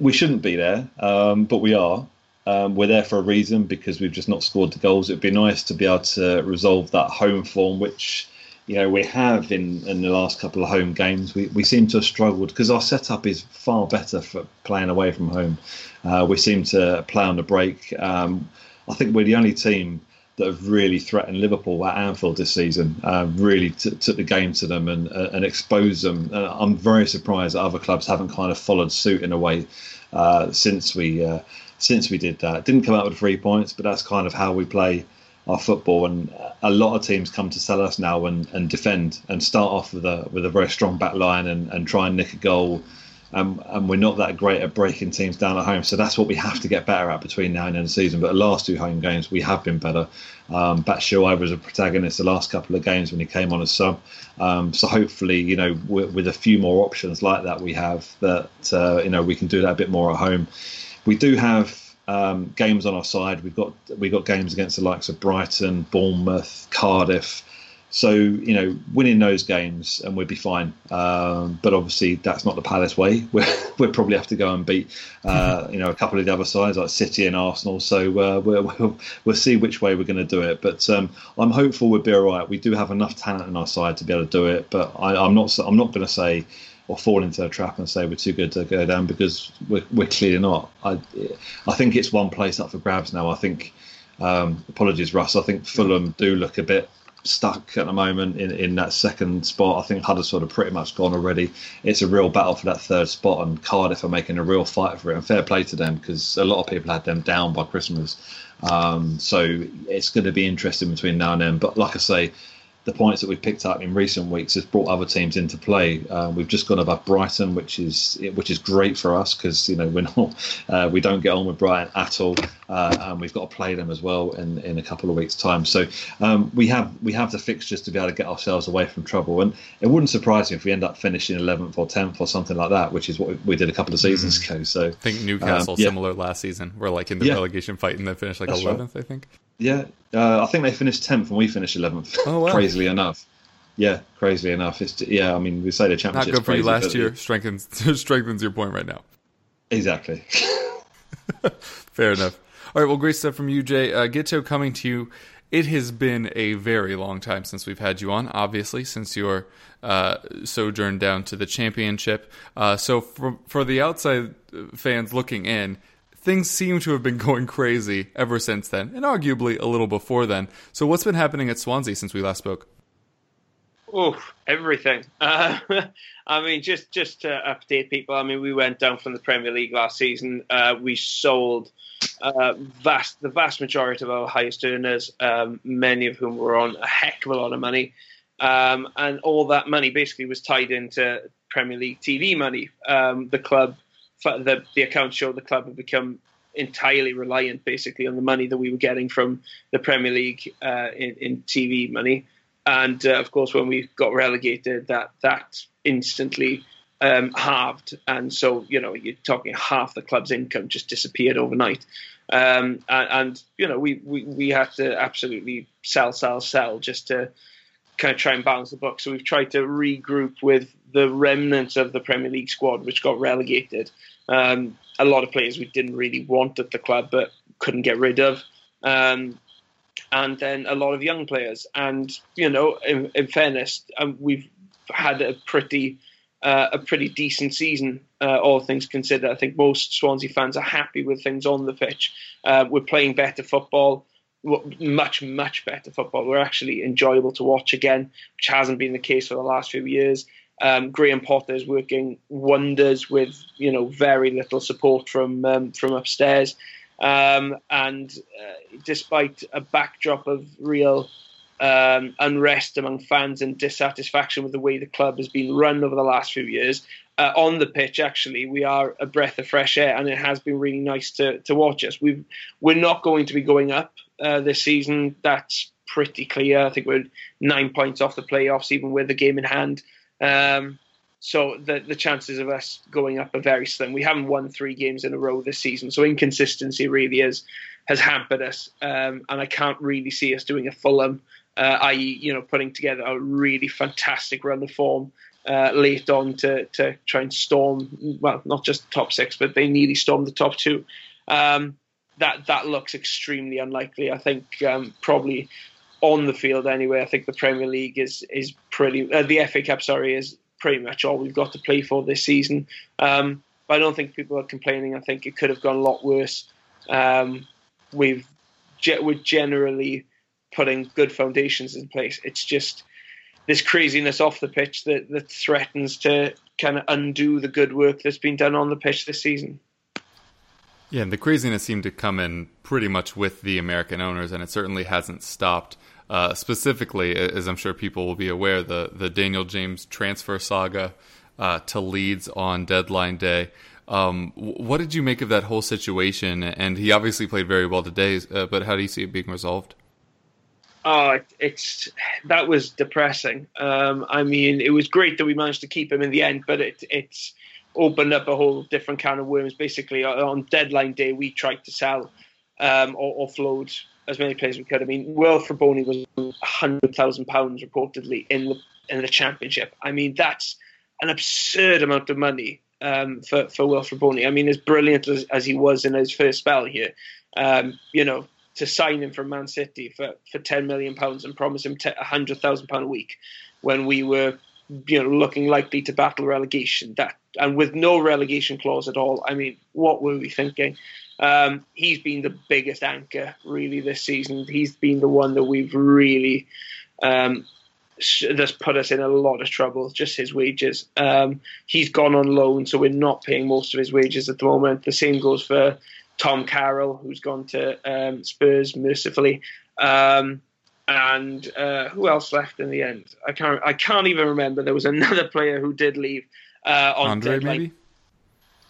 we shouldn't be there, um, but we are. Um, we're there for a reason because we've just not scored the goals. It'd be nice to be able to resolve that home form, which you know we have in, in the last couple of home games. We, we seem to have struggled because our setup is far better for playing away from home. Uh, we seem to play on the break. Um, I think we're the only team that have really threatened Liverpool at Anfield this season. Uh, really t- took the game to them and uh, and exposed them. I'm very surprised that other clubs haven't kind of followed suit in a way uh, since we uh, since we did that. Didn't come out with three points, but that's kind of how we play our football. And a lot of teams come to Selhurst now and, and defend and start off with a with a very strong back line and, and try and nick a goal um, and we're not that great at breaking teams down at home. So that's what we have to get better at between now and end of the season. But the last two home games, we have been better. Um, Batshuayi was a protagonist the last couple of games when he came on as sub. Um, so hopefully, you know, with, with, a few more options like that, we have that, uh, you know, we can do that a bit more at home. We do have um, games on our side. We've got we've got games against the likes of Brighton, Bournemouth, Cardiff. So you know, winning those games and we'd be fine. Um, but obviously, that's not the Palace way. we we'll probably have to go and beat uh, you know a couple of the other sides like City and Arsenal. So uh, we'll, we'll, we'll see which way we're going to do it. But um, I'm hopeful we'll be all right. We do have enough talent on our side to be able to do it. But I, I'm not I'm not going to say or fall into a trap and say we're too good to go down because we're, we're clearly not. I I think it's one place up for grabs now. I think um, apologies, Russ. I think Fulham do look a bit stuck at the moment in, in that second spot. I think Huddersfield are pretty much gone already. It's a real battle for that third spot, and Cardiff are making a real fight for it. And fair play to them because a lot of people had them down by Christmas. Um, so it's going to be interesting between now and then. But like I say, the points that we've picked up in recent weeks has brought other teams into play. Uh, we've just gone above Brighton, which is which is great for us because you know we're not uh, we don't get on with Brighton at all, uh, and we've got to play them as well in, in a couple of weeks' time. So um, we have we have the fixtures to be able to get ourselves away from trouble, and it wouldn't surprise me if we end up finishing 11th or 10th or something like that, which is what we did a couple of seasons mm. ago. So I think Newcastle um, yeah. similar last season, we're like in the yeah. relegation fight and they finished like That's 11th, right. I think. Yeah, uh, I think they finished tenth and we finished eleventh. Oh, wow. crazily enough. Yeah, crazily enough. It's yeah. I mean, we say the championship. Not good for crazy, you last year. Strengthens strengthens your point right now. Exactly. Fair enough. All right. Well, great stuff from you, Jay. Uh, Guto coming to you. It has been a very long time since we've had you on. Obviously, since your uh, sojourn down to the championship. Uh, so for for the outside fans looking in, things seem to have been going crazy ever since then, and arguably a little before then. So, what's been happening at Swansea since we last spoke? Oh, everything. Uh, I mean, just just to update people. I mean, we went down from the Premier League last season. Uh, we sold uh, vast the vast majority of our highest earners, um, many of whom were on a heck of a lot of money, um, and all that money basically was tied into Premier League TV money. Um, the club the the accounts show the club had become entirely reliant basically on the money that we were getting from the Premier League uh, in, in, TV money. And uh, of course, when we got relegated, that that instantly um, halved. And so, you know, you're talking half the club's income just disappeared overnight. Um, and, and, you know, we, we, we had to absolutely sell, sell, sell just to kind of try and balance the book. So we've tried to regroup with the remnants of the Premier League squad, which got relegated. Um, a lot of players we didn't really want at the club, but couldn't get rid of. Um, and then a lot of young players. And you know, in, in fairness, um, we've had a pretty uh, a pretty decent season, uh, all things considered. I think most Swansea fans are happy with things on the pitch. Uh, we're playing better football much much better football. We're actually enjoyable to watch again, which hasn't been the case for the last few years. Um, Graham Potter is working wonders with you know very little support from um, from upstairs, um, and uh, despite a backdrop of real um, unrest among fans and dissatisfaction with the way the club has been run over the last few years. Uh, on the pitch, actually, we are a breath of fresh air, and it has been really nice to to watch us. We we're not going to be going up uh, this season. That's pretty clear. I think we're nine points off the playoffs, even with the game in hand. Um, so the the chances of us going up are very slim. We haven't won three games in a row this season, so inconsistency really is has hampered us. Um, and I can't really see us doing a Fulham, uh, i.e., you know, putting together a really fantastic run of form uh, late on to to try and storm. Well, not just top six, but they nearly stormed the top two. Um, that that looks extremely unlikely. I think um, probably on the field anyway. I think the Premier League is is pretty uh, the FA Cup, sorry, is pretty much all we've got to play for this season. Um, but I don't think people are complaining. I think it could have gone a lot worse. Um, we've we're generally putting good foundations in place. It's just this craziness off the pitch that, that threatens to kind of undo the good work that's been done on the pitch this season. Yeah, and the craziness seemed to come in pretty much with the American owners, and it certainly hasn't stopped. Uh, specifically, as I'm sure people will be aware, the the Daniel James transfer saga uh, to Leeds on deadline day. Um, what did you make of that whole situation? And he obviously played very well today, uh, but how do you see it being resolved? Oh, it's that was depressing. Um, I mean, it was great that we managed to keep him in the end, but it it's opened up a whole different can of worms. Basically, on deadline day, we tried to sell um, or offload as many players as we could. I mean, Wilfried Bony was hundred thousand pounds reportedly in the in the championship. I mean, that's an absurd amount of money um, for for Wilfried Bony. I mean, as brilliant as, as he was in his first spell here, um, you know, to sign him from Man City for, for ten million pounds and promise him hundred thousand pound a week when we were you know looking likely to battle relegation that and with no relegation clause at all. I mean, what were we thinking? Um, he's been the biggest anchor really this season. He's been the one that we've really um, that's put us in a lot of trouble. Just his wages. Um, he's gone on loan, so we're not paying most of his wages at the moment. The same goes for Tom Carroll, who's gone to um, Spurs mercifully. Um, and uh, who else left in the end? I can't. I can't even remember. There was another player who did leave. Uh, on Andre, deadline. maybe.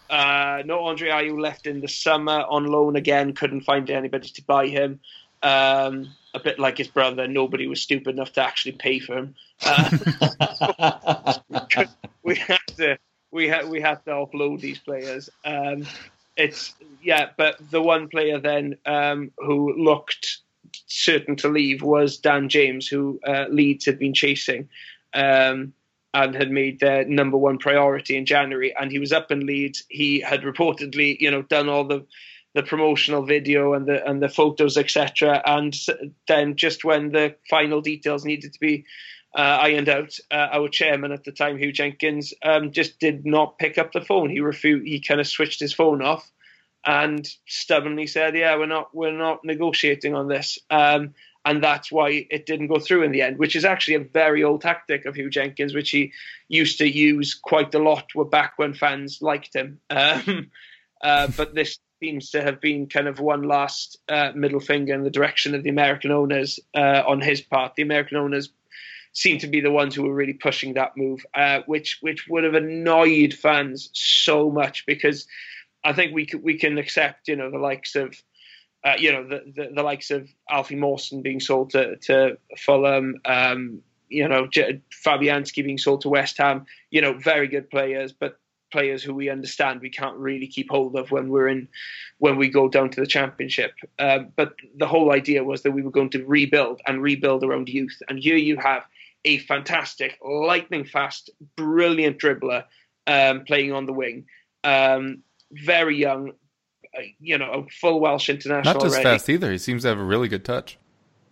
Uh, no, Andre Ayew left in the summer on loan again. Couldn't find anybody to buy him. Um, a bit like his brother, nobody was stupid enough to actually pay for him. Uh, we had to we had we had to offload these players. Um, it's yeah, but the one player then um, who looked certain to leave was Dan James, who uh, Leeds had been chasing um, and had made their number one priority in January. And he was up in Leeds. He had reportedly, you know, done all the the promotional video and the and the photos, etc. And then just when the final details needed to be uh, ironed out, uh, our chairman at the time, Huw Jenkins, um, just did not pick up the phone. He refused. He kind of switched his phone off and stubbornly said, "Yeah, we're not we're not negotiating on this." Um, and that's why it didn't go through in the end, which is actually a very old tactic of Huw Jenkins, which he used to use quite a lot. Back when fans liked him, um, uh, but this seems to have been kind of one last uh, middle finger in the direction of the American owners uh, on his part. The American owners seem to be the ones who were really pushing that move, uh, which which would have annoyed fans so much because I think we can, we can accept you know the likes of. Uh, you know the, the, the likes of Alfie Mawson being sold to to Fulham, um, you know J- Fabianski being sold to West Ham. You know, very good players, but players who we understand we can't really keep hold of when we're in when we go down to the championship. Um, but the whole idea was that we were going to rebuild and rebuild around youth. And here you have a fantastic, lightning fast, brilliant dribbler um, playing on the wing. Um, very young, uh, you know, a full Welsh international. Not just already. fast either. He seems to have a really good touch.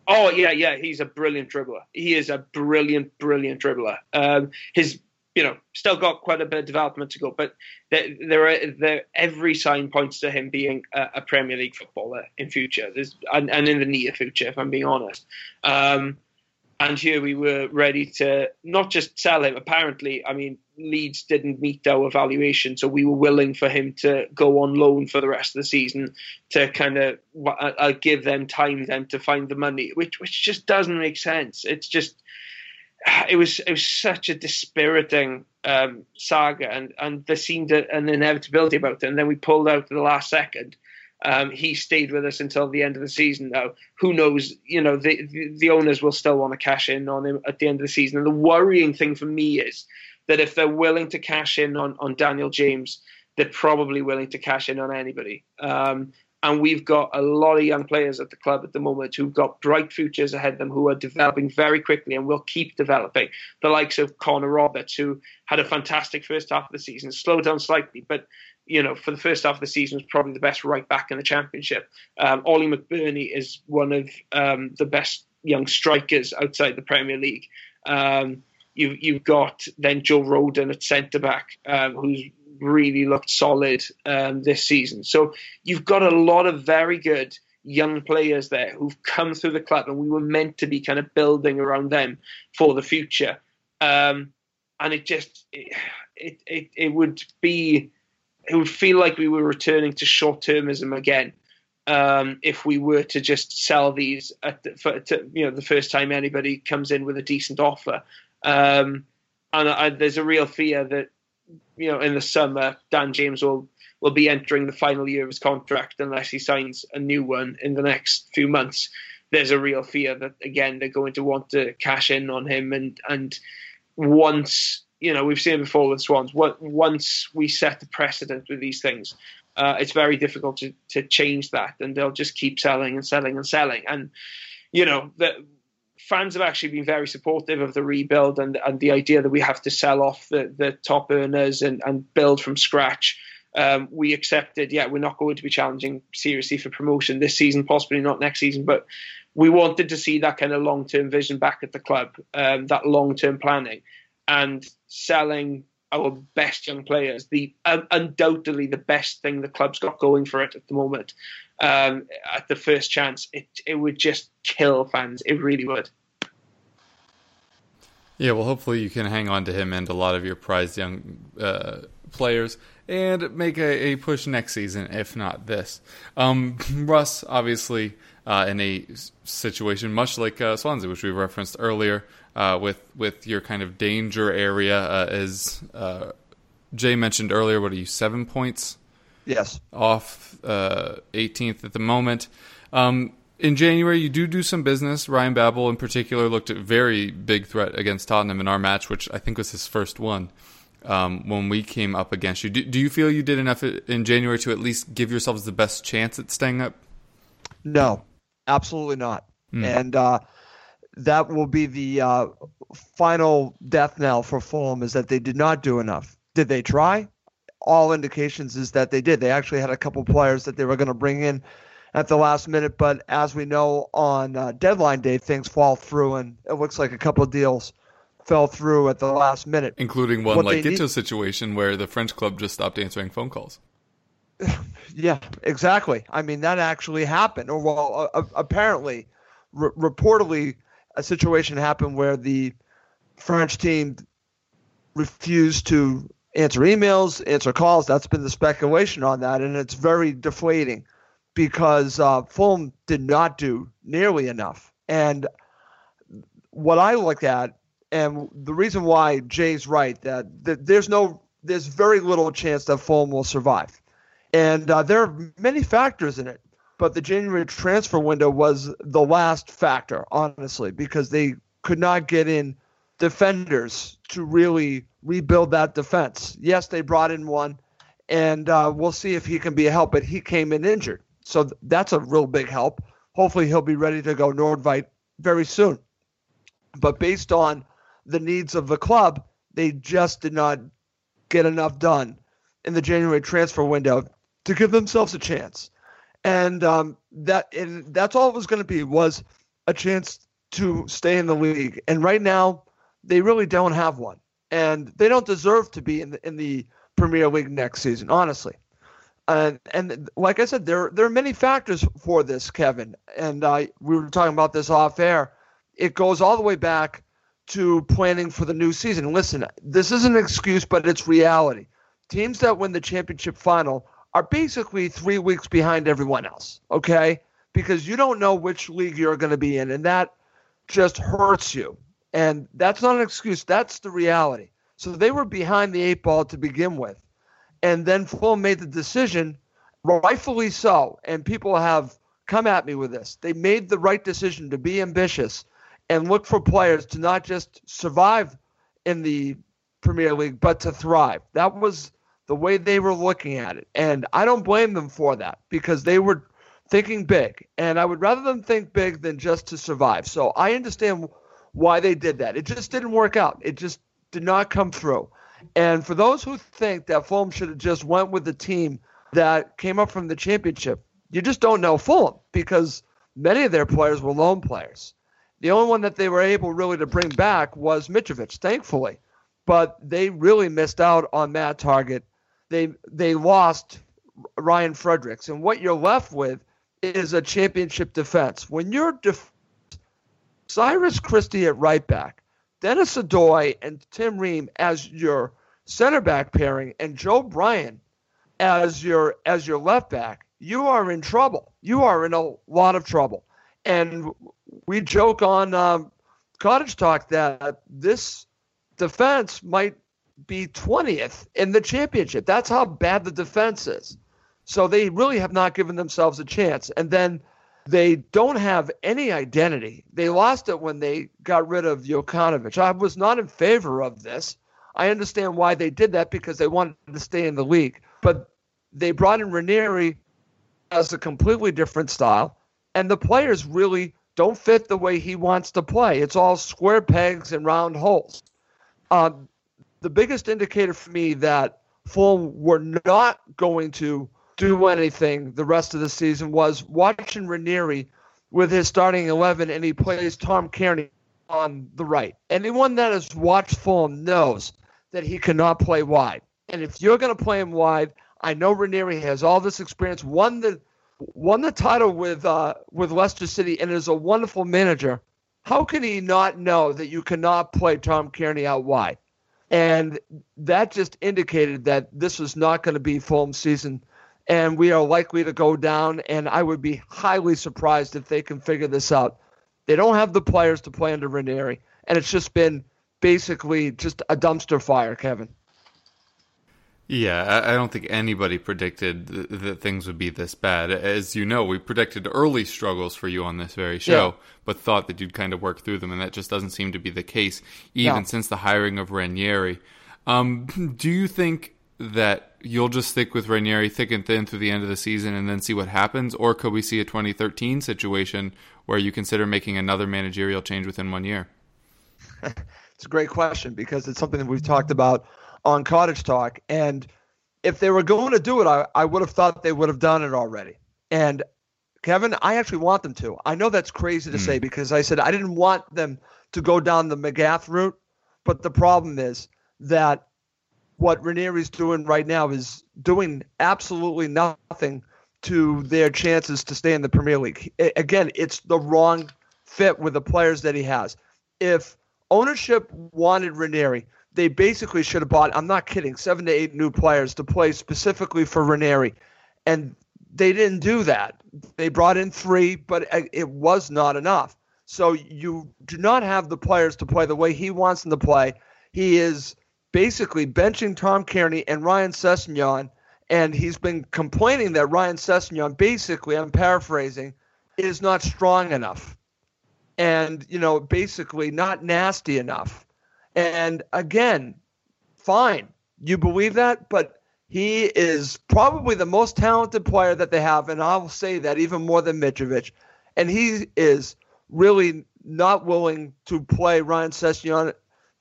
Oh yeah, yeah, he's a brilliant dribbler. He is a brilliant, brilliant dribbler. Um, his you know, still got quite a bit of development to go, but there, there are there, every sign points to him being a, a Premier League footballer in future, There's, and, and, in the near future, if I'm being honest. Um, and here we were ready to not just sell him. Apparently, I mean, Leeds didn't meet our valuation, so we were willing for him to go on loan for the rest of the season to kind of uh, give them time then to find the money, which which just doesn't make sense. It's just it was it was such a dispiriting um, saga, and and there seemed an inevitability about it. And then we pulled out at the last second. Um, he stayed with us until the end of the season. Now, who knows? You know, the, the, the owners will still want to cash in on him at the end of the season. And the worrying thing for me is that if they're willing to cash in on on Daniel James, they're probably willing to cash in on anybody. Um, and we've got a lot of young players at the club at the moment who've got bright futures ahead of them, who are developing very quickly and will keep developing. The likes of Connor Roberts, who had a fantastic first half of the season, slowed down slightly, but you know, for the first half of the season, was probably the best right back in the championship. Um, Ollie McBurnie is one of um, the best young strikers outside the Premier League. Um, you, you've got then Joe Rodon at centre back, um, who's really looked solid um, this season. So you've got a lot of very good young players there who've come through the club, and we were meant to be kind of building around them for the future. Um, and it just it, it it would be it would feel like we were returning to short termism again. Um, if we were to just sell these the, for, to, you know the first time anybody comes in with a decent offer, um, and I, there's a real fear that you know, in the summer, Dan James will will be entering the final year of his contract unless he signs a new one in the next few months. There's a real fear that again they're going to want to cash in on him, and and once you know we've seen before with Swans, once we set the precedent with these things, uh, it's very difficult to to change that, and they'll just keep selling and selling and selling, and you know the fans have actually been very supportive of the rebuild and, and the idea that we have to sell off the, the top earners and, and build from scratch. Um, we accepted, yeah, we're not going to be challenging seriously for promotion this season, possibly not next season, but we wanted to see that kind of long term vision back at the club, um, that long term planning, and selling our best young players, the uh, undoubtedly the best thing the club's got going for it at the moment. Um, at the first chance, it it would just kill fans. It really would. Yeah, well, hopefully you can hang on to him and a lot of your prized young uh, players and make a, a, push next season, if not this. Um, Russ, obviously, uh, in a situation much like uh, Swansea, which we referenced earlier, uh, with with your kind of danger area, uh, as uh, Jay mentioned earlier. What are you seven points? Yes, off 18th uh, at the moment. Um, in January, you do do some business. Ryan Babel, in particular, looked a very big threat against Tottenham in our match, which I think was his first one um, when we came up against you. Do, do, you feel you did enough in January to at least give yourselves the best chance at staying up? No, absolutely not. Mm. And uh, that will be the uh, final death knell for Fulham is that they did not do enough. Did they try? All indications is that they did. They actually had a couple players that they were going to bring in at the last minute, but as we know on uh, deadline day, things fall through, and it looks like a couple deals fell through at the last minute. Including one what like Guto need- situation where the French club just stopped answering phone calls. yeah, exactly. I mean, that actually happened. Or, well, uh, apparently, r- reportedly, a situation happened where the French team refused to answer emails, answer calls. That's been the speculation on that, and it's very deflating because uh, Fulham did not do nearly enough. And what I look at and the reason why Jay's right that, that there's no there's very little chance that Fulham will survive, and uh, there are many factors in it. But the January transfer window was the last factor, honestly, because they could not get in defenders to really rebuild that defense. Yes, they brought in one, and uh, we'll see if he can be a help. But he came in injured, so that's a real big help. Hopefully, he'll be ready to go Nordtveit very soon. But based on the needs of the club, they just did not get enough done in the January transfer window to give themselves a chance. And um, that and that's all it was going to be was a chance to stay in the league. And right now, they really don't have one, and they don't deserve to be in the in the Premier League next season, honestly. And and like I said, there there are many factors for this, Kevin. And we were talking about this off air. It goes all the way back to planning for the new season. Listen, this isn't an excuse, but it's reality. Teams that win the championship final are basically three weeks behind everyone else, okay? Because you don't know which league you're going to be in, and that just hurts you. And that's not an excuse, that's the reality. So they were behind the eight ball to begin with. And then Fulham made the decision, rightfully so, and people have come at me with this. They made the right decision to be ambitious and look for players to not just survive in the Premier League, but to thrive. That was the way they were looking at it. And I don't blame them for that because they were thinking big. And I would rather them think big than just to survive. So I understand why they did that. It just didn't work out. It just did not come through. And for those who think that Fulham should have just went with the team that came up from the championship, you just don't know Fulham because many of their players were loan players. The only one that they were able really to bring back was Mitrovic, thankfully. But they really missed out on that target. They they lost Ryan Fredericks, and what you're left with is a championship defense. When you're def- Cyrus Christie at right back, Denis Odoi and Tim Ream as your center back pairing, and Joe Bryan as your as your left back, you are in trouble. You are in a lot of trouble. And we joke on um, Cottage Talk that this defense might be 20th in the championship. That's how bad the defense is. So they really have not given themselves a chance. And then they don't have any identity. They lost it when they got rid of Jokanovic. I was not in favor of this. I understand why they did that because they wanted to stay in the league. But they brought in Ranieri as a completely different style, and the players really don't fit the way he wants to play. It's all square pegs and round holes. Um, the biggest indicator for me that Fulham were not going to do anything the rest of the season was watching Ranieri with his starting 11 and he plays Tom Cairney on the right. Anyone that has watched Fulham knows that he cannot play wide. And if you're going to play him wide, I know Ranieri has all this experience, won the won the title with uh, with Leicester City, and is a wonderful manager. How can he not know that you cannot play Tom Cairney out wide? And that just indicated that this was not going to be Fulham season and we are likely to go down. And I would be highly surprised if they can figure this out. They don't have the players to play under Ranieri, and it's just been basically just a dumpster fire, Kevin. Yeah, I don't think anybody predicted that things would be this bad. As you know, we predicted early struggles for you on this very show, yeah. but thought that you'd kind of work through them, and that just doesn't seem to be the case, even no. since the hiring of Ranieri. Um, do you think that you'll just stick with Ranieri thick and thin through the end of the season and then see what happens? Or could we see a 2013 situation where you consider making another managerial change within one year? it's a great question because it's something that we've talked about on Cottage Talk. And if they were going to do it, I, I would have thought they would have done it already. And Kevin, I actually want them to. I know that's crazy to mm. say because I said I didn't want them to go down the Magath route. But the problem is that what Ranieri's doing right now is doing absolutely nothing to their chances to stay in the Premier League. Again, it's the wrong fit with the players that he has. If ownership wanted Ranieri, they basically should have bought, I'm not kidding, seven to eight new players to play specifically for Ranieri. And they didn't do that. They brought in three, but it was not enough. So you do not have the players to play the way he wants them to play. He is basically benching Tom Cairney and Ryan Sessegnon, and he's been complaining that Ryan Sessegnon, basically, I'm paraphrasing, is not strong enough, and you know, basically not nasty enough. And again, fine, you believe that, but he is probably the most talented player that they have, and I'll say that even more than Mitrovic. And he is really not willing to play Ryan Sessegnon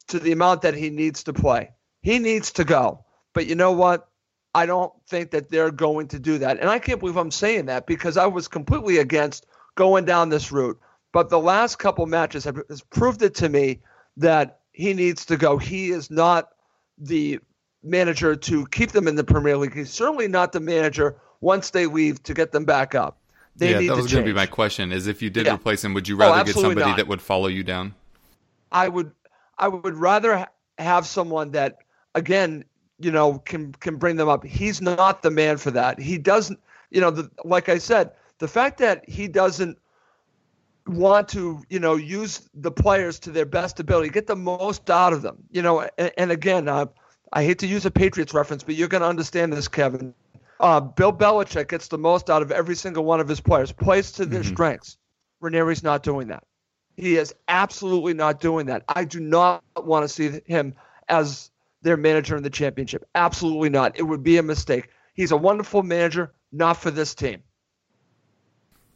to the amount that he needs to play. He needs to go. But you know what? I don't think that they're going to do that. And I can't believe I'm saying that because I was completely against going down this route. But the last couple matches have proved it to me that he needs to go. He is not the manager to keep them in the Premier League. He's certainly not the manager once they leave to get them back up. They yeah, that was going to be my question: is if you did yeah. replace him, would you rather oh, get somebody not. that would follow you down? I would I would rather have someone that, again, you know, can can bring them up. He's not the man for that. He doesn't, you know, the, like I said, the fact that he doesn't want to, you know, use the players to their best ability, get the most out of them, you know. And, and again, uh, I hate to use a Patriots reference, but you're going to understand this, Kevin. Uh, Bill Belichick gets the most out of every single one of his players, plays to their mm-hmm. strengths. Ranieri's not doing that. He is absolutely not doing that. I do not want to see him as their manager in the championship. Absolutely not. It would be a mistake. He's a wonderful manager, not for this team.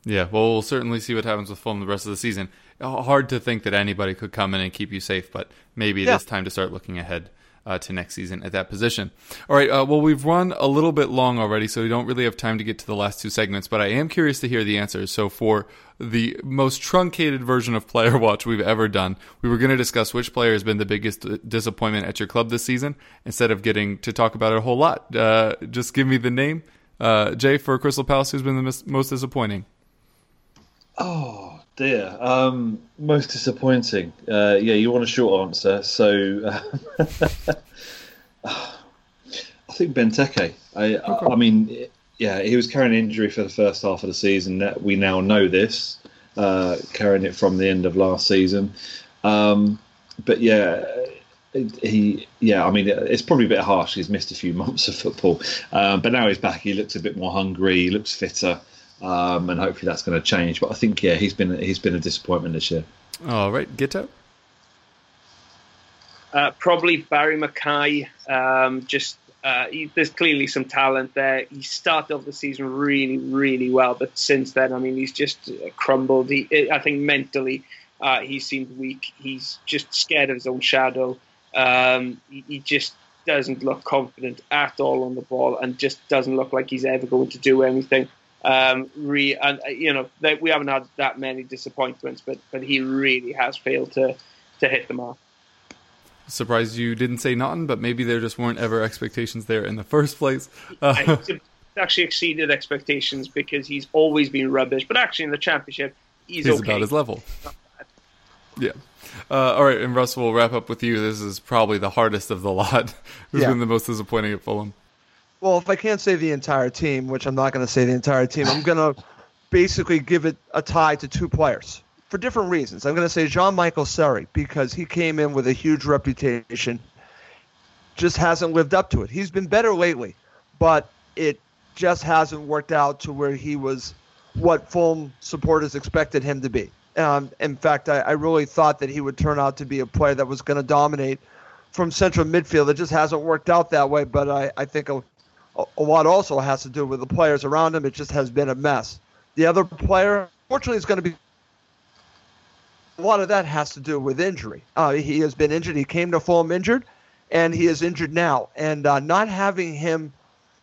Yeah, well, we'll certainly see what happens with Fulham the rest of the season. Hard to think that anybody could come in and keep you safe, but maybe yeah. it is time to start looking ahead uh, to next season at that position. All right. Uh, well, we've run a little bit long already, so we don't really have time to get to the last two segments. But I am curious to hear the answers. So for the most truncated version of Player Watch we've ever done, we were going to discuss which player has been the biggest disappointment at your club this season, instead of getting to talk about it a whole lot. Uh, just give me the name, uh, Jay, for Crystal Palace, who's been the mis- most disappointing. Oh dear. Um, most disappointing. Uh, yeah, you want a short answer. So uh, I think Benteke. I, okay. I, mean, yeah, he was carrying injury for the first half of the season. We now know this, uh, carrying it from the end of last season. Um, but yeah, he, yeah, I mean, it's probably a bit harsh. He's missed a few months of football, um, but now he's back. He looks a bit more hungry. He looks fitter, um, and hopefully that's going to change. But I think, yeah, he's been he's been a disappointment this year. All right, Guto. Uh, probably Barrie McKay. Um, just uh, he, there's clearly some talent there. He started off the season really, really well, but since then, I mean, he's just crumbled. He, I think mentally, uh, he seemed weak. He's just scared of his own shadow. Um, he, he, just doesn't look confident at all on the ball, and just doesn't look like he's ever going to do anything. Um, re, and uh, you know, they, we haven't had that many disappointments, but but he really has failed to to hit the mark. Surprised you didn't say nothing, but maybe there just weren't ever expectations there in the first place. Uh, actually exceeded expectations because he's always been rubbish, but actually in the championship, he's, he's okay. about his level. Yeah. Uh, all right, and Russ, we'll wrap up with you. This is probably the hardest of the lot. Who's yeah. been the most disappointing at Fulham? Well, if I can't say the entire team, which I'm not going to say the entire team, I'm going to basically give it a tie to two players for different reasons. I'm going to say Jean Michael Seri because he came in with a huge reputation, just hasn't lived up to it. He's been better lately, but it just hasn't worked out to where he was what Fulham supporters expected him to be. Um, in fact, I, I really thought that he would turn out to be a player that was going to dominate from central midfield. It just hasn't worked out that way, but I, I think a, a lot also has to do with the players around him. It just has been a mess. The other player, fortunately, is going to be a lot of that has to do with injury. Uh, he has been injured. He came to Fulham injured, and he is injured now. And uh, not having him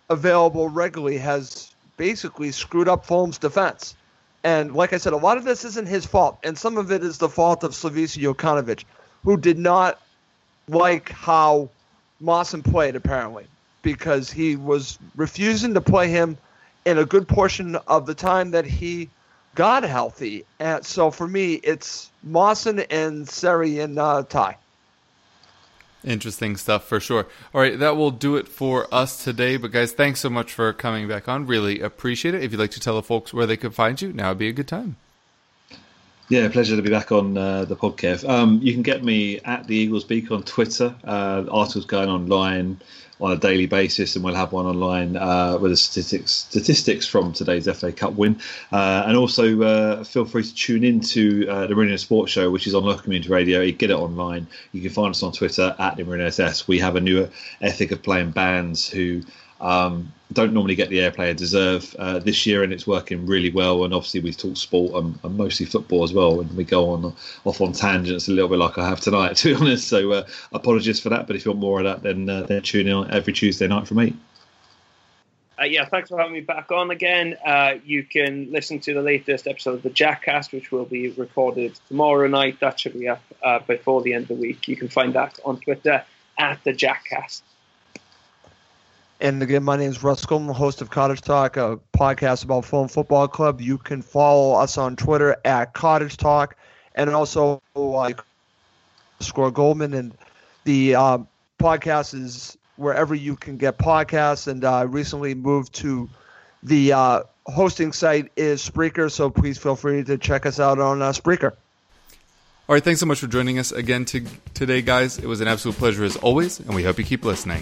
available regularly has basically screwed up Fulham's defense. And like I said, a lot of this isn't his fault, and some of it is the fault of Slavisa Jokanovic, who did not like how Mawson played apparently, because he was refusing to play him in a good portion of the time that he got healthy. And so for me, it's Mawson and Seri and uh, Ty. Interesting stuff for sure. All right, that will do it for us today. But guys, thanks so much for coming back on. Really appreciate it. If you'd like to tell the folks where they could find you, now would be a good time. Yeah, pleasure to be back on uh, the podcast. Um, you can get me at the Eagles Beak on Twitter. Uh, articles going online on a daily basis, and we'll have one online uh, with the statistics statistics from today's FA Cup win. Uh, and also, uh, feel free to tune in to uh, the Meridian Sports Show, which is on local community radio. You get it online. You can find us on Twitter at Meridian SS. We have a new ethic of playing bands who um, don't normally get the airplay they deserve uh, this year, and it's working really well. And obviously, we talk sport and, and, mostly football as well, and we go on off on tangents a little bit like I have tonight, to be honest. So, uh, apologies for that. But if you want more of that, then uh, then tune in every Tuesday night for me. Uh, yeah, thanks for having me back on again. Uh, you can listen to the latest episode of the Jackcast, which will be recorded tomorrow night. That should be up uh, before the end of the week. You can find that on Twitter at the Jackcast. And again, my name is Russ Coleman, host of Cottage Talk, a podcast about Fulham Football Club. You can follow us on Twitter at Cottage Talk, and also like Score Goldman. And the um, podcast is wherever you can get podcasts. And I uh, recently moved to the uh, hosting site is Spreaker, so please feel free to check us out on uh, Spreaker. All right, thanks so much for joining us again to, today, guys. It was an absolute pleasure as always, and we hope you keep listening.